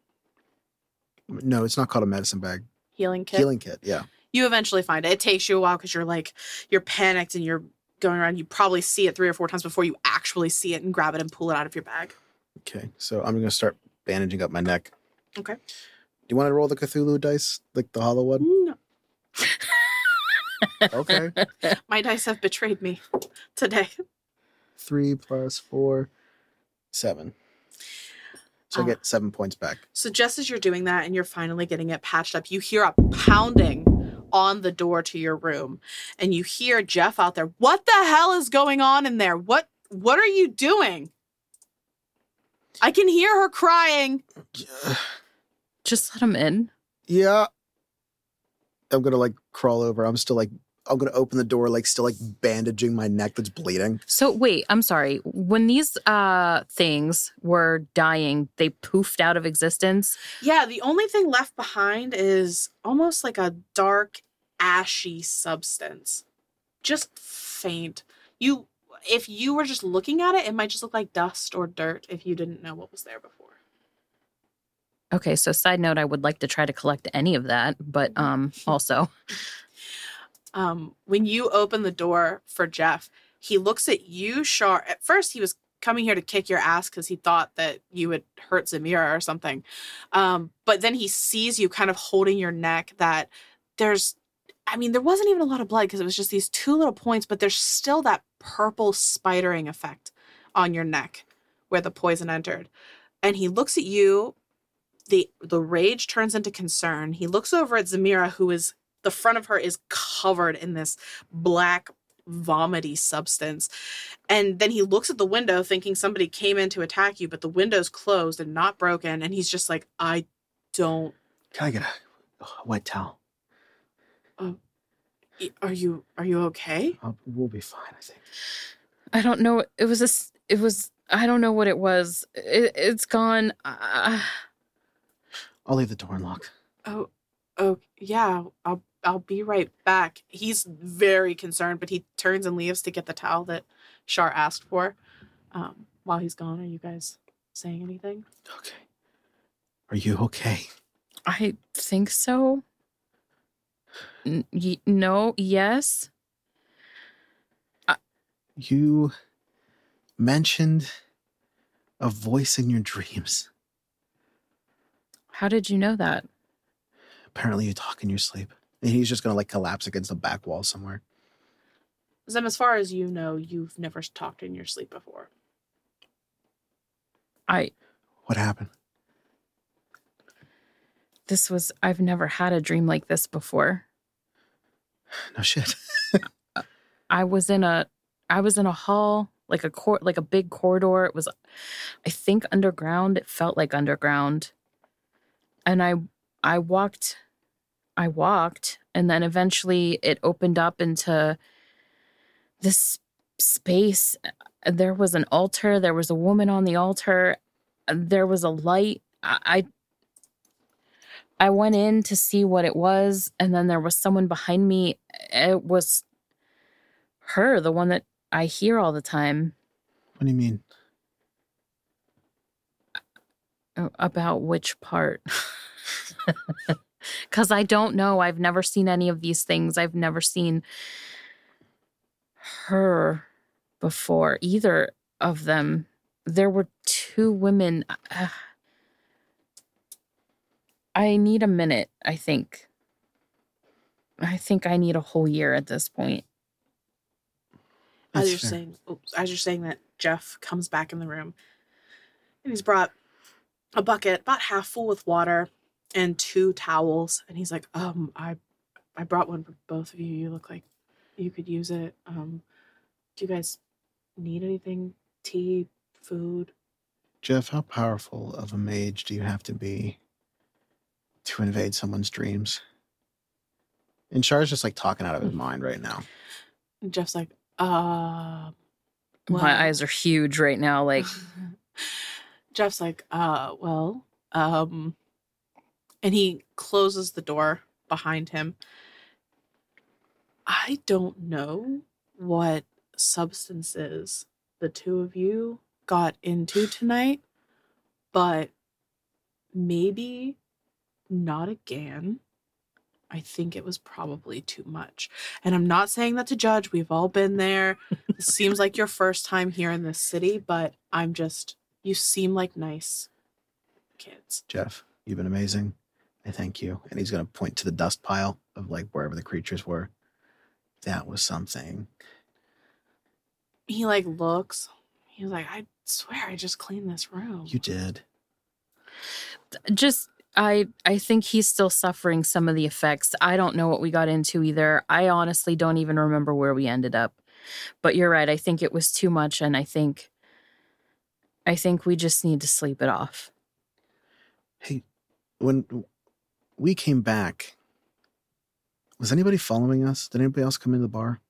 S1: No, it's not called a medicine bag.
S2: healing kit.
S1: Healing kit. Yeah.
S2: you eventually find it. It takes you a while because you're like you're panicked and you're going around. You probably see it three or four times before you actually see it and grab it and pull it out of your bag.
S1: Okay. So I'm gonna start bandaging up my neck.
S2: Okay.
S1: Do you want to roll the Cthulhu dice, like the hollow one?
S2: No,
S1: Okay. [LAUGHS]
S2: my dice have betrayed me today.
S1: Three plus four, seven. So I
S2: Ah.
S1: get seven points back.
S2: So just as you're doing that and you're finally getting it patched up, you hear a pounding on the door to your room, and you hear Jeff out there. What the hell is going on in there? What what are you doing? I can hear her crying. [SIGHS]
S3: Just let him in.
S1: Yeah. I'm gonna like crawl over. I'm still like I'm gonna open the door, like still like bandaging my neck that's bleeding.
S3: So wait, I'm sorry. When these uh things were dying, they poofed out of existence.
S2: Yeah, the only thing left behind is almost like a dark, ashy substance. Just faint. You if you were just looking at it, it might just look like dust or dirt if you didn't know what was there before.
S3: Okay, so side note, I would like to try to collect any of that, but um [LAUGHS] also [LAUGHS]
S2: um, when you open the door for Jeff, he looks at you, Char. At first, he was coming here to kick your ass because he thought that you would hurt Zemira or something. Um, but then he sees you kind of holding your neck that there's, I mean, there wasn't even a lot of blood because it was just these two little points, but there's still that purple spidering effect on your neck where the poison entered. And he looks at you. The the rage turns into concern. He looks over at Zemira, who is the front of her is covered in this black vomity substance. And then he looks at the window thinking somebody came in to attack you, but the window's closed and not broken. And he's just like, I don't.
S1: Can I get a, a wet towel?
S2: Are you are you okay?
S1: Uh, we'll be fine, I think.
S3: I don't know. It was a. s- It was. I don't know what it was. It, it's gone. Uh,
S1: I'll leave the door unlocked.
S2: Oh, oh yeah. I'll I'll be right back. He's very concerned, but he turns and leaves to get the towel that Char asked for. Um, while he's gone, are you guys saying anything?
S1: Okay. Are you okay?
S3: I think so. N- y- no. Yes.
S1: You mentioned a voice in your dreams.
S3: How did you know that?
S1: Apparently, you talk in your sleep. And he's just gonna like collapse against the back wall somewhere.
S2: Zem, as far as you know, you've never talked in your sleep before.
S3: I.
S1: What happened?
S3: This was. I've never had a dream like this before.
S1: No shit. [LAUGHS]
S3: I was in a I was in a hall, like a court like a big corridor. It was I think underground. It felt like underground. And I I walked I walked and then eventually it opened up into this space. There was an altar, there was a woman on the altar, there was a light. I I went in to see what it was, and then there was someone behind me. It was her, the one that I hear all the time
S1: What do you mean?
S3: About which part. [LAUGHS] [LAUGHS] [LAUGHS] Because I don't know. I've never seen any of these things. I've never seen her before, either of them. There were two women. Uh, [SIGHS] I need a minute, I think. I think I need a whole year at this point.
S2: as you're
S1: fair.
S2: saying oops, as you're saying that jeff comes back in the room and he's brought a bucket about half full with water and two towels and he's like um i i brought one for both of you you look like you could use it um do you guys need anything tea food
S1: Jeff, how powerful of a mage do you have to be to invade someone's dreams? And Char's just like talking out of his mind right now.
S2: and jeff's like uh well-
S3: My eyes are huge right now. Like, [LAUGHS]
S2: Jeff's like, uh, well, um, and he closes the door behind him. I don't know what substances the two of you got into tonight, but maybe not again. I think it was probably too much. And I'm not saying that to judge. We've all been there. [LAUGHS] It seems like your first time here in this city, but I'm just, you seem like nice kids.
S1: Jeff, you've been amazing. I thank you. And he's going to point to the dust pile of like wherever the creatures were. That was something.
S2: He like looks, he's like, I swear I just cleaned this room.
S1: You did.
S3: just I I think he's still suffering some of the effects. I don't know what we got into either. I honestly don't even remember where we ended up. But you're right. I think it was too much and I think I think we just need to sleep it off.
S1: Hey, when we came back, was anybody following us? Did anybody else come into the bar?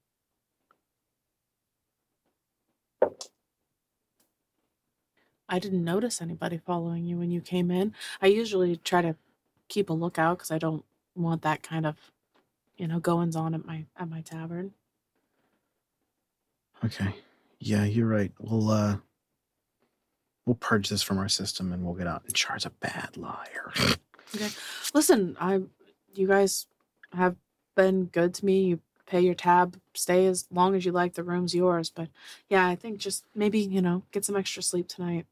S2: I didn't notice anybody following you when you came in. I usually try to keep a lookout because I don't want that kind of, you know, goings on at my at my tavern.
S1: Okay. Yeah, you're right. We'll uh we'll purge this from our system and we'll get out. And Char's a bad liar. [LAUGHS]
S2: Okay. Listen, I you guys have been good to me. You pay your tab, stay as long as you like. The room's yours. But yeah, I think just maybe, you know, get some extra sleep tonight.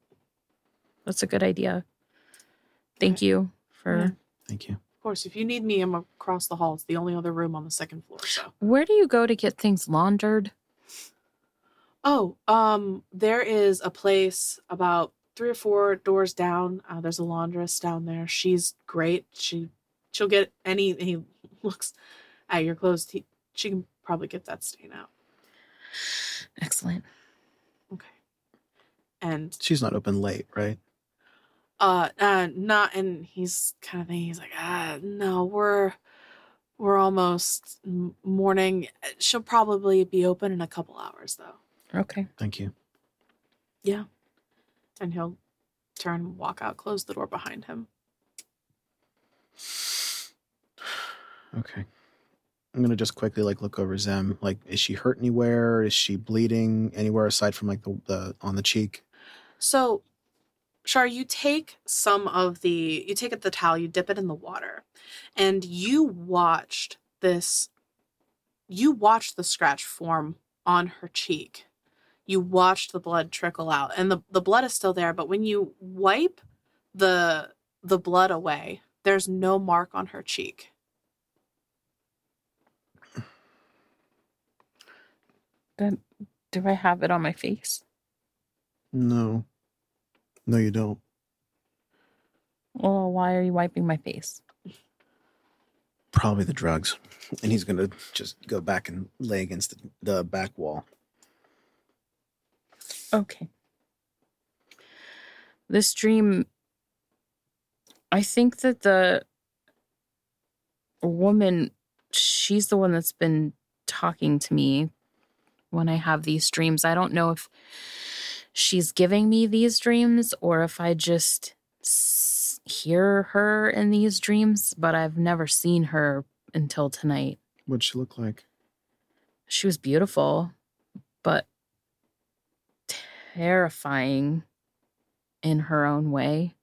S3: That's a good idea. Thank you for
S2: Yeah.
S1: Thank you.
S2: Of course, if you need me, I'm across the hall. It's the only other room on the second floor. So
S3: Where do you go to get things laundered?
S2: Oh, um, there is a place about three or four doors down. Uh, there's a laundress down there. She's great. She she'll get any. He [LAUGHS] looks at your clothes. He, she can probably get that stain out.
S3: Excellent.
S2: Okay. And
S1: She's not open late, right?
S2: uh, uh, not. And he's kind of thinking. He's like, ah, no, we're we're almost morning. She'll probably be open in a couple hours though.
S3: Okay.
S1: Thank you.
S2: Yeah. And he'll turn, walk out, close the door behind him.
S1: Okay. I'm gonna just quickly like look over Zem. Like, is she hurt anywhere? Is she bleeding anywhere aside from like the, the on the cheek?
S2: So, Char, you take some of the, you take it the towel, you dip it in the water, and you watched this, you watched the scratch form on her cheek. You watched the blood trickle out, and the, the blood is still there, but when you wipe the the blood away, there's no mark on her cheek.
S3: Then do I have it on my face?
S1: No. No, you don't.
S3: Well, why are you wiping my face?
S1: Probably the drugs. And he's gonna just go back and lay against the, the back wall.
S3: Okay. This dream I think that the woman she's the one that's been talking to me when I have these dreams. I don't know if she's giving me these dreams or if I just hear her in these dreams, but I've never seen her until tonight.
S1: What'd she look like?
S3: She was beautiful, but terrifying in her own way.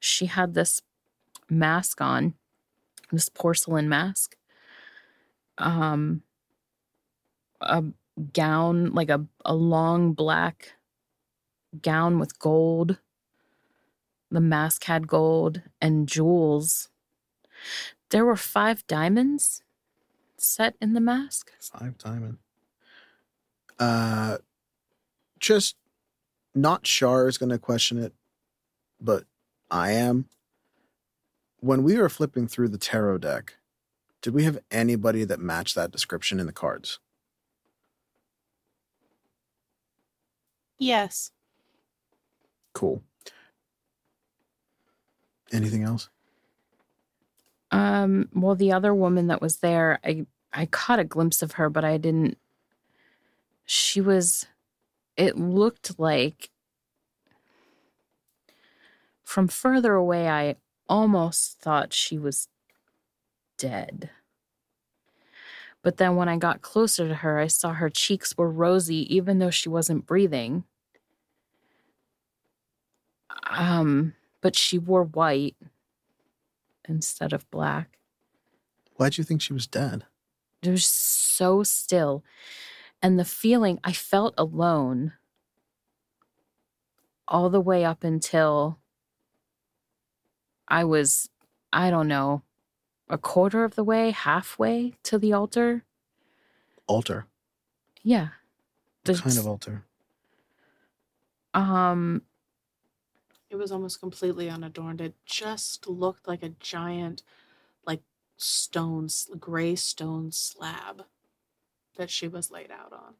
S3: She had this mask on, this porcelain mask. Um a gown, like a, a long black gown with gold. The mask had gold and jewels. There were five diamonds set in the mask.
S1: Five diamond. Uh, just not Char is going to question it, but I am. When we were flipping through the tarot deck, did we have anybody that matched that description in the cards?
S2: Yes.
S1: Cool. Anything else?
S3: Um, well, the other woman that was there, I I caught a glimpse of her, but I didn't. She was. It looked like. From further away, I almost thought she was dead. But then when I got closer to her, I saw her cheeks were rosy, even though she wasn't breathing. Um, but she wore white instead of black.
S1: Why'd you think she was dead?
S3: It was so still. And the feeling I felt alone all the way up until I was, I don't know, a quarter of the way, halfway to the altar.
S1: Altar.
S3: Yeah.
S1: What
S3: The-
S1: kind of altar?
S3: Um,
S2: It was almost completely unadorned. It just looked like a giant, like stone, gray stone slab. That she was laid out on.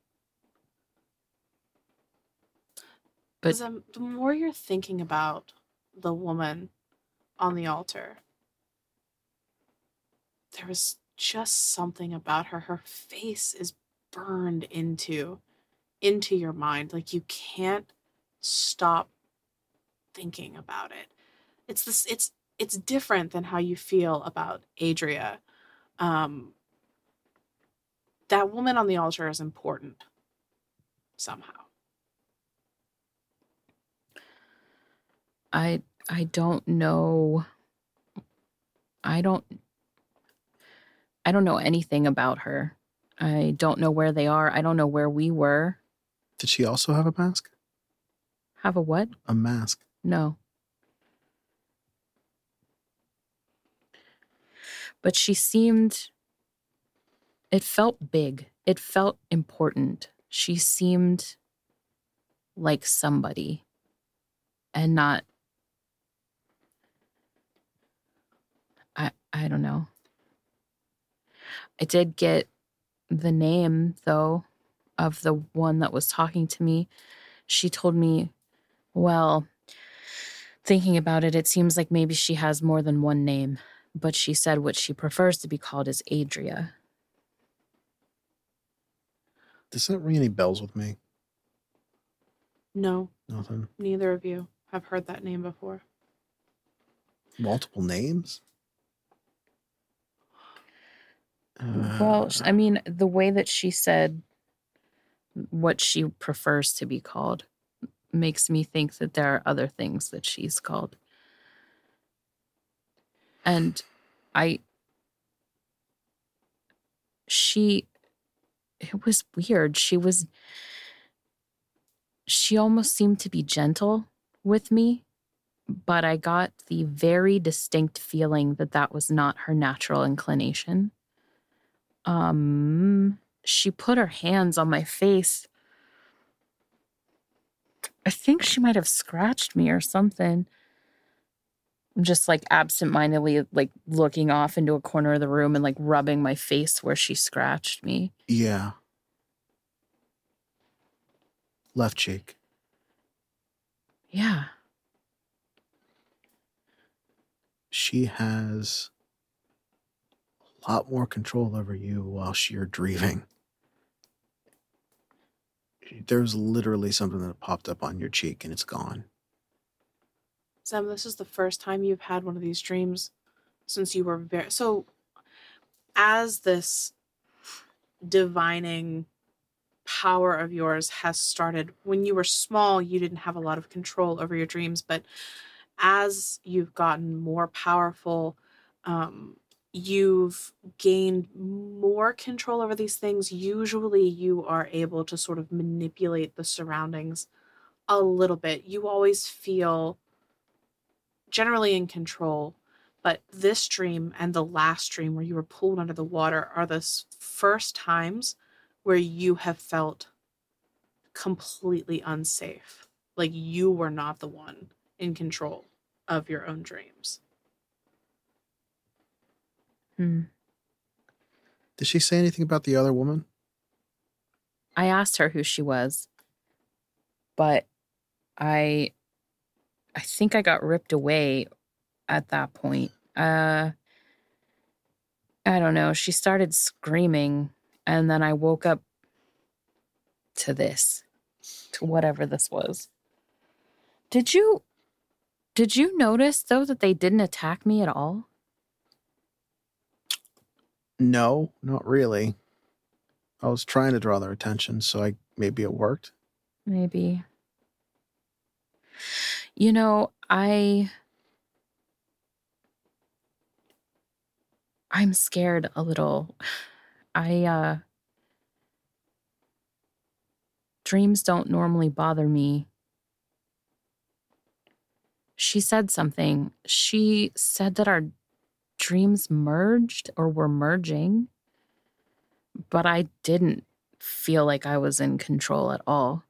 S3: But-
S2: 'Cause, um, the more you're thinking about the woman on the altar, there was just something about her. Her face is burned into into your mind. Like you can't stop thinking about it. It's this it's it's different than how you feel about Adria. Um that woman on the altar is important somehow.
S3: I I don't know I don't I don't know anything about her. I don't know where they are. I don't know where we were.
S1: Did she also have a mask?
S3: Have a what?
S1: A mask.
S3: No. But she seemed it felt big. It felt important. She seemed like somebody and not I I don't know. I did get the name though of the one that was talking to me. She told me, well, thinking about it, it seems like maybe she has more than one name, but she said what she prefers to be called is Adria.
S1: Does that ring any bells with me?
S2: No,
S1: Nothing.
S2: neither of you have heard that name before.
S1: Multiple names?
S3: Well,
S1: Uh,
S3: sh- I mean, the way that she said what she prefers to be called makes me think that there are other things that she's called. And I, she, it was weird. She was, she almost seemed to be gentle with me, but I got the very distinct feeling that that was not her natural inclination. Um she put her hands on my face. I think she might have scratched me or something i'm just like absentmindedly like looking off into a corner of the room and like rubbing my face where she scratched me
S1: yeah. Left cheek.
S3: yeah
S1: She has a lot more control over you while you're grieving. There's literally something that popped up on your cheek and it's gone.
S2: Sam, this is the first time you've had one of these dreams since you were very so as this divining power of yours has started when you were small you didn't have a lot of control over your dreams but as you've gotten more powerful um you've gained more control over these things usually you are able to sort of manipulate the surroundings a little bit. You always feel generally in control. But this dream and the last dream where you were pulled under the water are the first times where you have felt completely unsafe. Like you were not the one in control of your own dreams.
S3: Hmm.
S1: Did she say anything about the other woman?
S3: i asked her who she was but i i think i got ripped away at that point uh i don't know she started screaming and then i woke up to this to whatever this was did you did you notice though that they didn't attack me at all
S1: No, not really. I was trying to draw their attention, so I maybe it worked.
S3: Maybe. You know, I I'm scared a little. I uh dreams don't normally bother me. She said something. She said that our dreams merged or were merging, but I didn't feel like I was in control at all.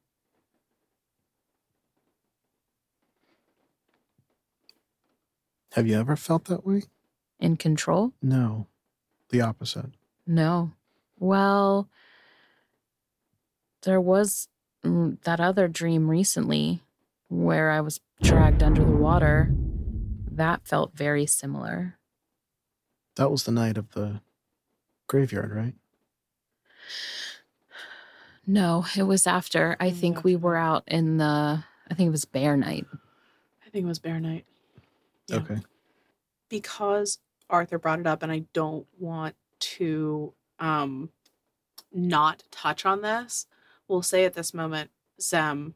S1: Have you ever felt that way?
S3: In control?
S1: No, the opposite.
S3: No. Well, There was mm, that other dream recently where I was dragged under the water. That felt very similar.
S1: That was the night of the graveyard, right?
S3: No, it was after. I think we were out in the, I think it was bear night.
S2: I think it was Bear Night. Yeah.
S1: Okay.
S2: because Arthur brought it up and I don't want to um not touch on this, we'll say at this moment, Zem,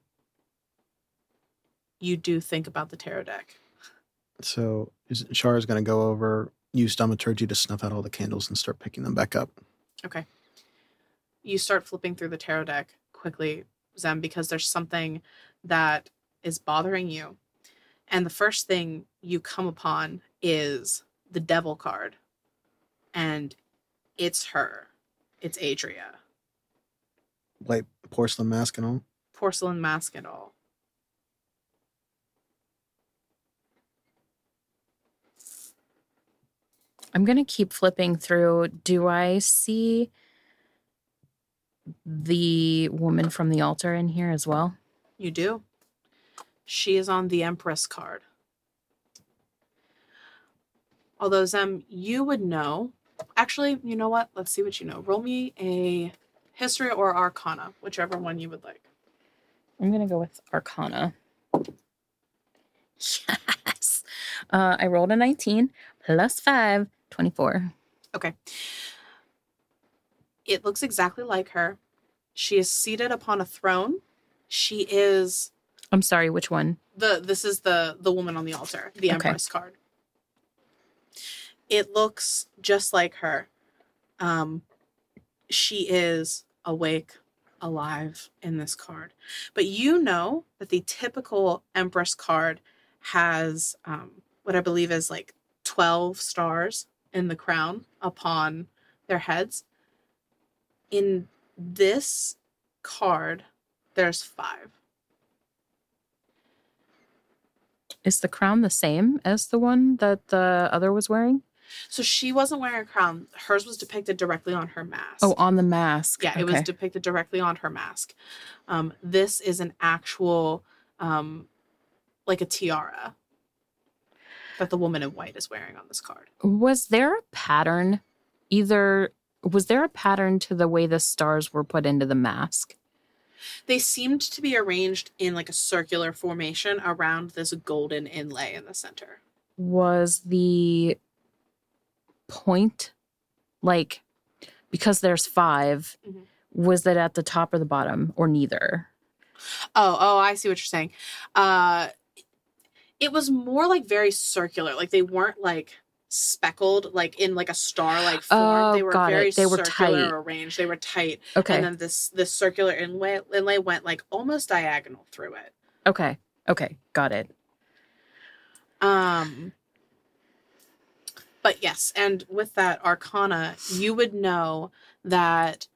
S2: you do think about the tarot deck.
S1: So is Char Shara's going to go over, use thaumaturgy to snuff out all the candles and start picking them back up.
S2: Okay. You start flipping through the tarot deck quickly, Zem, because there's something that is bothering you. And the first thing you come upon is the devil card. And it's her. It's Adria.
S1: White porcelain mask and all.
S2: Porcelain mask and all.
S3: I'm going to keep flipping through. Do I see the woman from the altar in here as well?
S2: You do. She is on the Empress card. Although, Zem, you would know. Actually, you know what? Let's see what you know. Roll me a history or arcana, whichever one you would like.
S3: I'm going to go with Arcana. [LAUGHS] Yes. Uh, I rolled a 19 plus 5, 24. Okay.
S2: It looks exactly like her. She is seated upon a throne. She is
S3: I'm sorry, which one?
S2: the this is the the woman on the altar, the
S3: Okay.
S2: Empress card. It looks just like her. Um she is awake, alive in this card. But you know that the typical Empress card has um what I believe is like 12 stars in the crown upon their heads. In this card, there's five.
S3: Is the crown the same as the one that the other was wearing?
S2: So she wasn't wearing a crown. Hers was depicted directly on her mask.
S3: Oh, on the mask.
S2: yeah, it was depicted directly on her mask. Um, this is an actual, um, like a tiara that the woman in white is wearing on this card.
S3: Was there a pattern? Either was there a pattern to the way the stars were put into the mask?
S2: They seemed to be arranged in like a circular formation around this golden inlay in the center.
S3: Was the point like because there's 5
S2: Mhm.
S3: was that at the top or the bottom or neither?
S2: Oh, oh, I see what you're saying. Uh it was more like very circular. Like they weren't like speckled like in like a star like form.
S3: Oh,
S2: they were
S3: got it.
S2: very
S3: They were
S2: circular
S3: tight.
S2: arranged. They were tight.
S3: Okay.
S2: And then this this circular inlay inlay went like almost diagonal through it.
S3: okay. Okay. Got it.
S2: Um but yes, and with that arcana, you would know that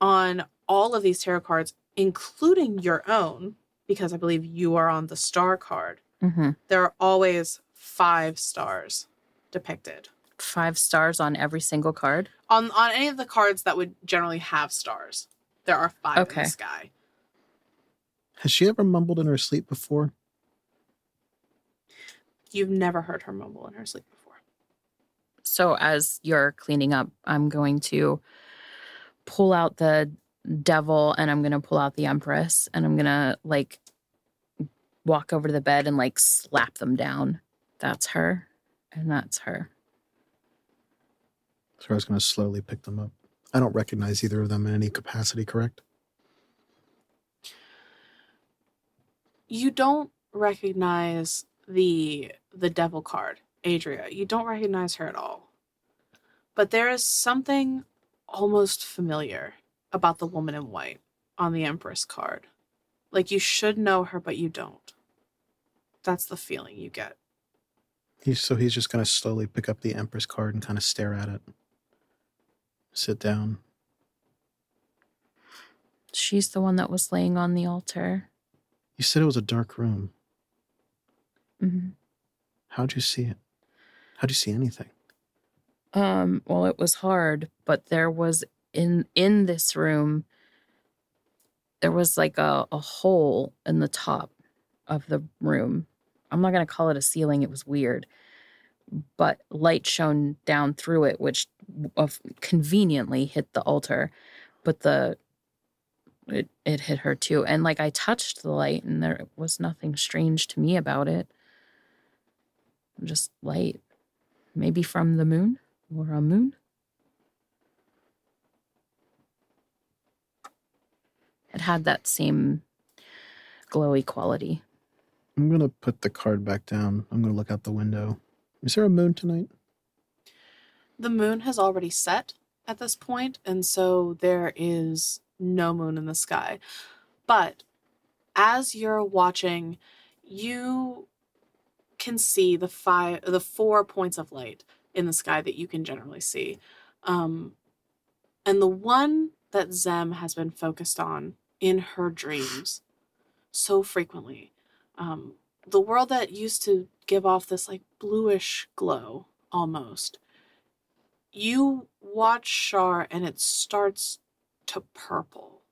S2: on all of these tarot cards, including your own, because I believe you are on the star card,
S3: hmm
S2: there are always five stars depicted.
S3: Five stars on every single card.
S2: On on any of the cards that would generally have stars, there are five in the sky.
S1: Has she ever mumbled in her sleep before?
S2: You've never heard her mumble in her sleep before.
S3: So as you're cleaning up, I'm going to pull out the devil and I'm going to pull out the empress and I'm going to like walk over to the bed and like slap them down. That's her and that's her.
S1: So I was going to slowly pick them up. I don't recognize either of them in any capacity, correct?
S2: you don't recognize the the devil card adria you don't recognize her at all but there is something almost familiar about the woman in white on the empress card like you should know her but you don't that's the feeling you get
S1: He's, so he's just going to slowly pick up the Empress card and kind of stare at it. Sit down.
S3: She's the one that was laying on the altar.
S1: You said it was a dark room.
S3: Mm-hmm.
S1: How'd you see it? How'd you see anything?
S3: Um, well, it was hard, but there was in in this room there was like a, a hole in the top of the room. I'm not going to call it a ceiling, it was weird. But light shone down through it, which conveniently hit the altar. But the it it hit her too. And like I touched the light and there was nothing strange to me about it. Just light. Maybe from the moon or a moon. It had that same glowy quality.
S1: I'm going to put the card back down. I'm going to look out the window. Is there a moon tonight?
S2: The moon has already set at this point, and so there is no moon in the sky. But as you're watching, you can see the five the four points of light in the sky that you can generally see. Um, and the one that Zem has been focused on in her dreams so frequently. Um, the world that used to give off this like bluish glow almost. You watch Char and it starts to purple.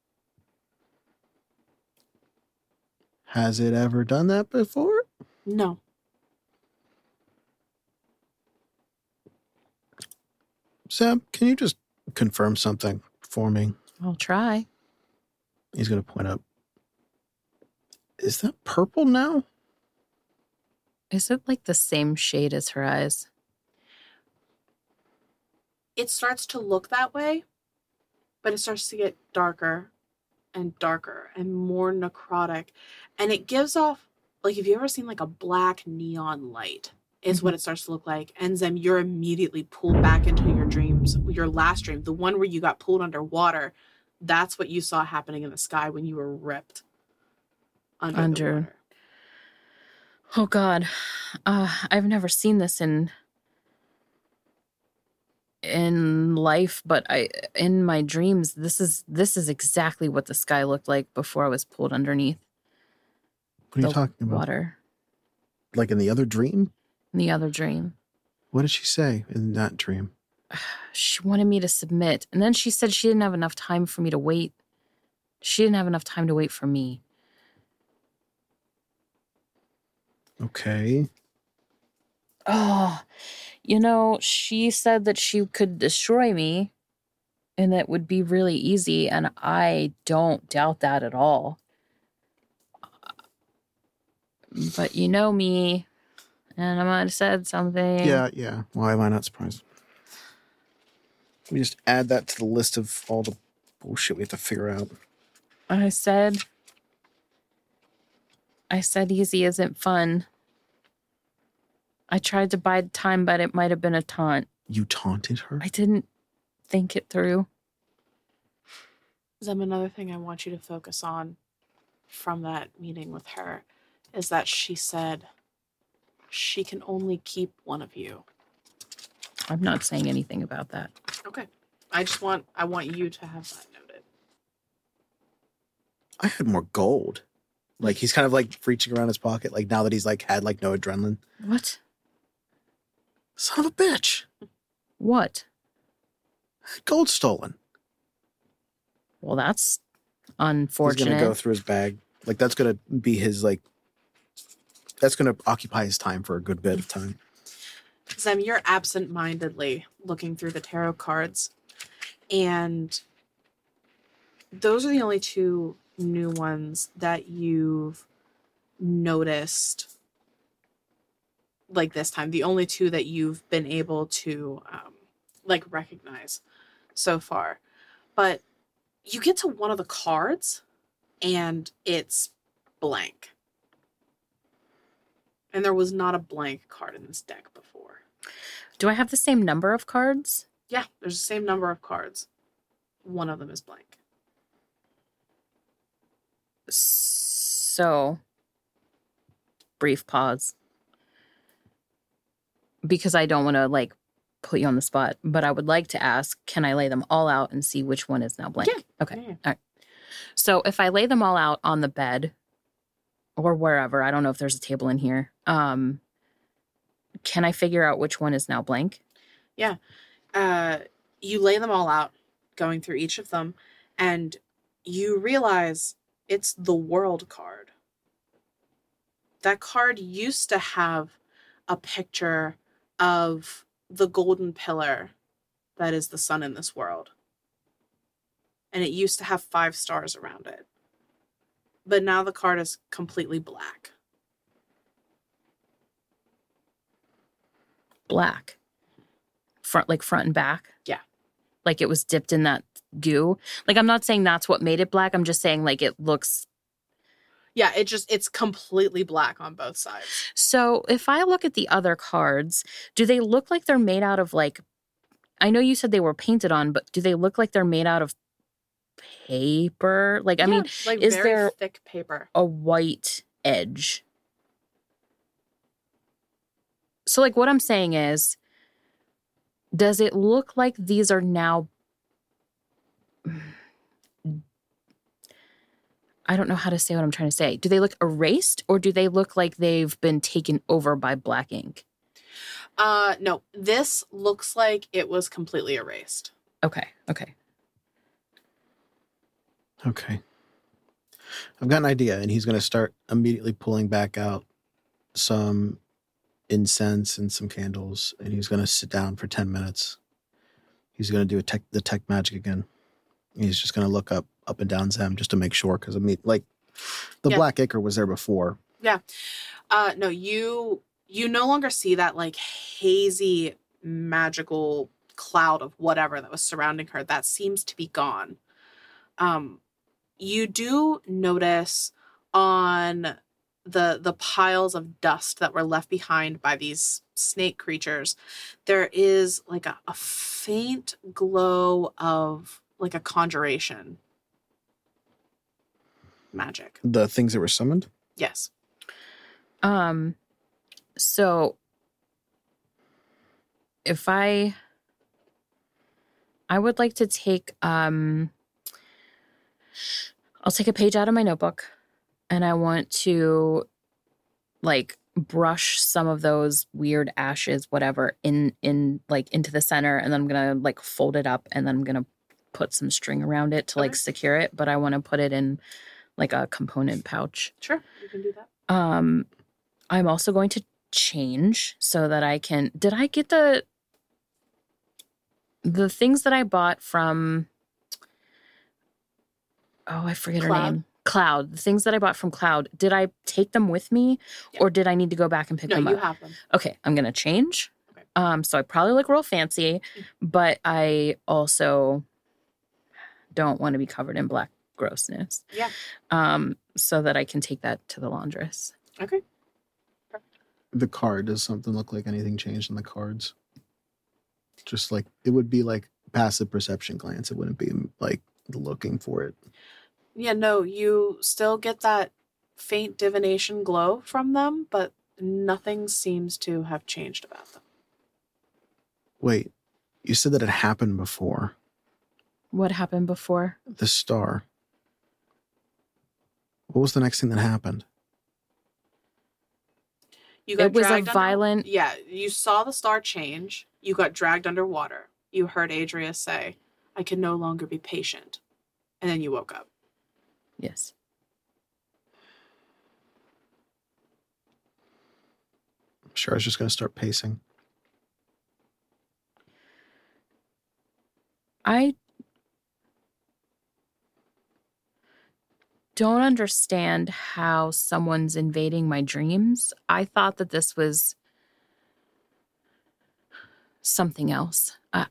S1: Has it ever done that before?
S2: No.
S1: Sam, can you just confirm something for me?
S3: I'll try.
S1: He's going to point up. Is that purple now?
S3: Is it like the same shade as her eyes?
S2: It starts to look that way, but it starts to get darker and darker and more necrotic. And it gives off, like, have you ever seen like a black neon light? Is what mm-hmm. it starts to look like. And then you're immediately pulled back into your dreams, your last dream, the one where you got pulled underwater. That's what you saw happening in the sky when you were ripped under.
S3: Under.
S2: The.
S3: Oh God, uh, I've never seen this in in life, but I in my dreams. This is this is exactly what the sky looked like before I was pulled underneath
S1: What are you talking about?
S3: water.
S1: Like in the other dream?
S3: In the other dream,
S1: What did she say in that dream? [SIGHS]
S3: she wanted me to submit, and then she said she didn't have enough time for me to wait. She didn't have enough time to wait for me.
S1: Okay.
S3: Oh, you know, she said that she could destroy me and it would be really easy. And I don't doubt that at all. But you know me, and I might have said something.
S1: Yeah, yeah. Why am I not surprised? We just add that to the list of all the bullshit we have to figure out.
S3: I said, I said easy isn't fun. I tried to bide time, but it might have been a taunt.
S1: You taunted her?
S3: I didn't think it through.
S2: Zem, another thing I want you to focus on from that meeting with her is that she said she can only keep one of you.
S3: I'm not saying anything about that.
S2: Okay. I just want I want you to have that noted.
S1: I had more gold. Like he's kind of like reaching around his pocket, like now that he's like had like no adrenaline.
S3: What?
S1: Son of a bitch.
S3: What?
S1: Gold stolen.
S3: Well, that's unfortunate.
S1: He's gonna go through his bag. Like that's gonna be his like that's gonna occupy his time for a good bit of time.
S2: Zem, you're absent-mindedly looking through the tarot cards, and those are the only two new ones that you've noticed like this time. The only two that you've been able to um, like recognize so far. But you get to one of the cards, and it's blank. And there was not a blank card in this deck before.
S3: Do I have the same number of cards?
S2: Yeah, there's the same number of cards. One of them is blank.
S3: So, brief pause. Because I don't want to like put you on the spot, but I would like to ask can I lay them all out and see which one is now blank?
S2: Yeah.
S3: Okay.
S2: Yeah.
S3: So, if I lay them all out on the bed or wherever, I don't know if there's a table in here. Um can I figure out which one is now blank? Yeah.
S2: Uh, you lay them all out, going through each of them, and you realize it's the world card. That card used to have a picture of the golden pillar that is the sun in this world. And it used to have five stars around it. But now the card is completely black.
S3: Black. Front like front and back.
S2: Yeah.
S3: Like it was dipped in that goo. Like I'm not saying that's what made it black. I'm just saying like it looks
S2: Yeah, it just it's completely black on both sides.
S3: So if I look at the other cards, do they look like they're made out of like I know you said they were painted on, but do they look like they're made out of paper? Like I mean,
S2: like
S3: is
S2: very
S3: there-
S2: thick paper.
S3: a white edge. So like what I'm saying is does it look like these are now I don't know how to say what I'm trying to say. Do they look erased or do they look like they've been taken over by black ink?
S2: Uh no, this looks like it was completely erased.
S3: Okay, okay.
S1: Okay. I've got an idea, and he's going to start immediately pulling back out some incense and some candles, and he's going to sit down for 10 minutes. He's going to do a tech, the tech magic again. He's just going to look up, up and down Zem just to make sure, because I mean, like, the
S2: Yeah.
S1: Black Acre was there before. Yeah.
S2: Uh no, you you no longer see that like hazy magical cloud of whatever that was surrounding her. That seems to be gone. Um you do notice on the the piles of dust that were left behind by these snake creatures there is like a, a faint glow of like a conjuration magic
S1: The things that were summoned.
S2: yes
S3: Um so if I I would like to take um I'll take a page out of my notebook and I want to like brush some of those weird ashes whatever in in like into the center and then I'm going to like fold it up and then I'm going to put some string around it to like
S2: Okay.
S3: secure it but I want to put it in like a component pouch.
S2: sure you can do that
S3: Um, I'm also going to change so that I can. Did I get the the things that I bought from? Oh, I forget her name. Cloud. The things that I bought from Cloud. Did I take them with me,
S2: Yeah.
S3: or did I need to go back and pick
S2: no
S3: them
S2: you
S3: up?
S2: have them
S3: Okay, I'm gonna change.
S2: Okay.
S3: Um, so I probably look real fancy,
S2: Mm.
S3: but I also don't want to be covered in black grossness.
S2: Yeah.
S3: Um, so that I can take that to the laundress.
S2: okay
S1: The card does something look like anything changed in the cards? Just like it would be like passive perception glance. It wouldn't be like looking for it.
S2: Yeah, no, you still get that faint divination glow from them, but nothing seems to have changed about them.
S1: Wait, you said that it happened before.
S3: What happened before?
S1: The star. What was the next thing that happened?
S2: You got
S3: It was a
S2: dragged under-
S3: violent-
S2: Yeah, you saw the star change. You got dragged underwater. You heard Adria say, "I can no longer be patient," and then you woke up.
S3: Yes.
S1: I'm sure I was just going to start pacing.
S3: I don't understand how someone's invading my dreams. I thought that this was something else. Uh,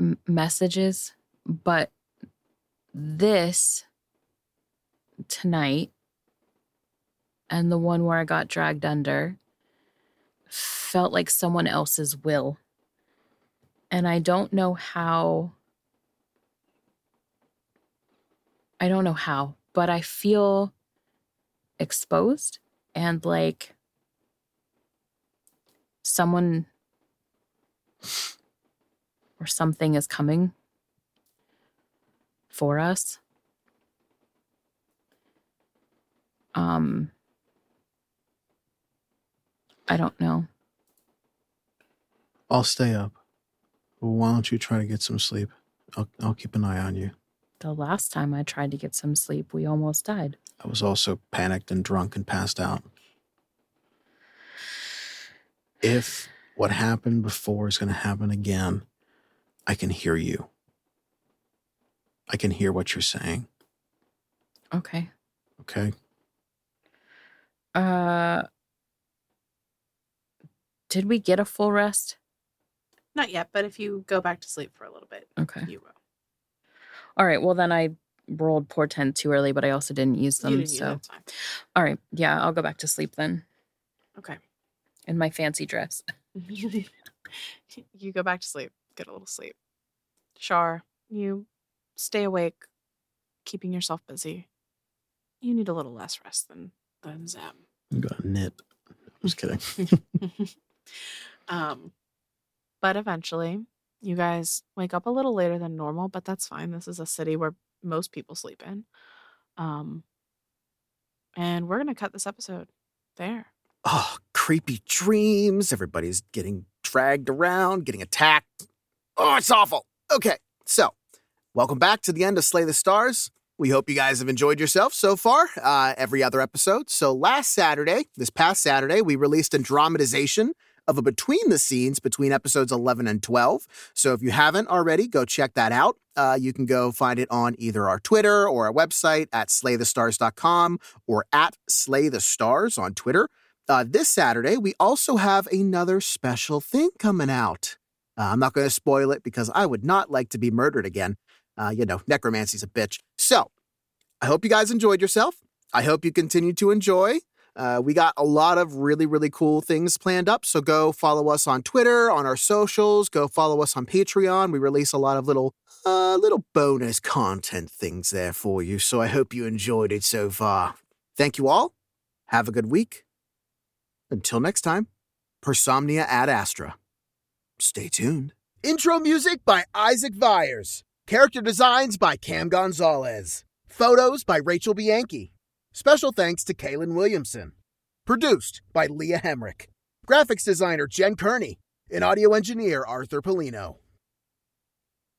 S3: m- messages, but this tonight and the one where I got dragged under felt like someone else's will and I don't know how. I don't know how, but I feel exposed and like someone or something is coming for us. Um, I don't know.
S1: I'll stay up. Why don't you try to get some sleep? I'll, I'll keep an eye on you.
S3: The last time I tried to get some sleep, we almost died.
S1: I was also panicked and drunk and passed out. If what happened before is going to happen again, I can hear you. I can hear what you're saying.
S3: Okay.
S1: Okay.
S3: Uh Did we get a full rest?
S2: Not yet, but if you go back to sleep for a little bit,
S3: Okay.
S2: you will.
S3: All right. Well, then I rolled portent too early, but I also didn't use them.
S2: you didn't
S3: so,
S2: it, it's
S3: all right. Yeah, I'll go back to sleep then
S2: Okay.
S3: in my fancy dress. [LAUGHS] [LAUGHS]
S2: you go back to sleep. Get a little sleep. Char, you stay awake, keeping yourself busy. You need a little less rest than than Zem.
S1: I'm going to knit. I'm just kidding. [LAUGHS]
S2: um, but eventually, you guys wake up a little later than normal, but that's fine. This is a city where most people sleep in. Um, and we're gonna cut this episode there.
S1: Oh, creepy dreams. Everybody's getting dragged around, getting attacked. Oh, it's awful. Okay, so welcome back to the end of Slay the Stars. We hope you guys have enjoyed yourself so far, uh, every other episode. So last Saturday, this past Saturday, we released a dramatization of a between the scenes between episodes 11 and 12. So if you haven't already, go check that out. Uh, you can go find it on either our Twitter or our website at slaythestars.com or at slaythestars on Twitter. Uh, this Saturday, we also have another special thing coming out. Uh, I'm not going to spoil it because I would not like to be murdered again. Uh, you know, necromancy's a bitch. So, I hope you guys enjoyed yourself. I hope you continue to enjoy. Uh, we got a lot of really, really cool things planned up. So go follow us on Twitter, on our socials. Go follow us on Patreon. We release a lot of little, uh, little bonus content things there for you. So I hope you enjoyed it so far. Thank you all. Have a good week. Until next time, Persomnia ad Astra. Stay tuned. Intro music by Isaac Viers. Character designs by Cam Gonzalez. Photos by Rachel Bianchi. Special thanks to Kaylin Williamson. Produced by Leah Hemrick. Graphics designer Jen Kearney. And audio engineer Arthur Polino.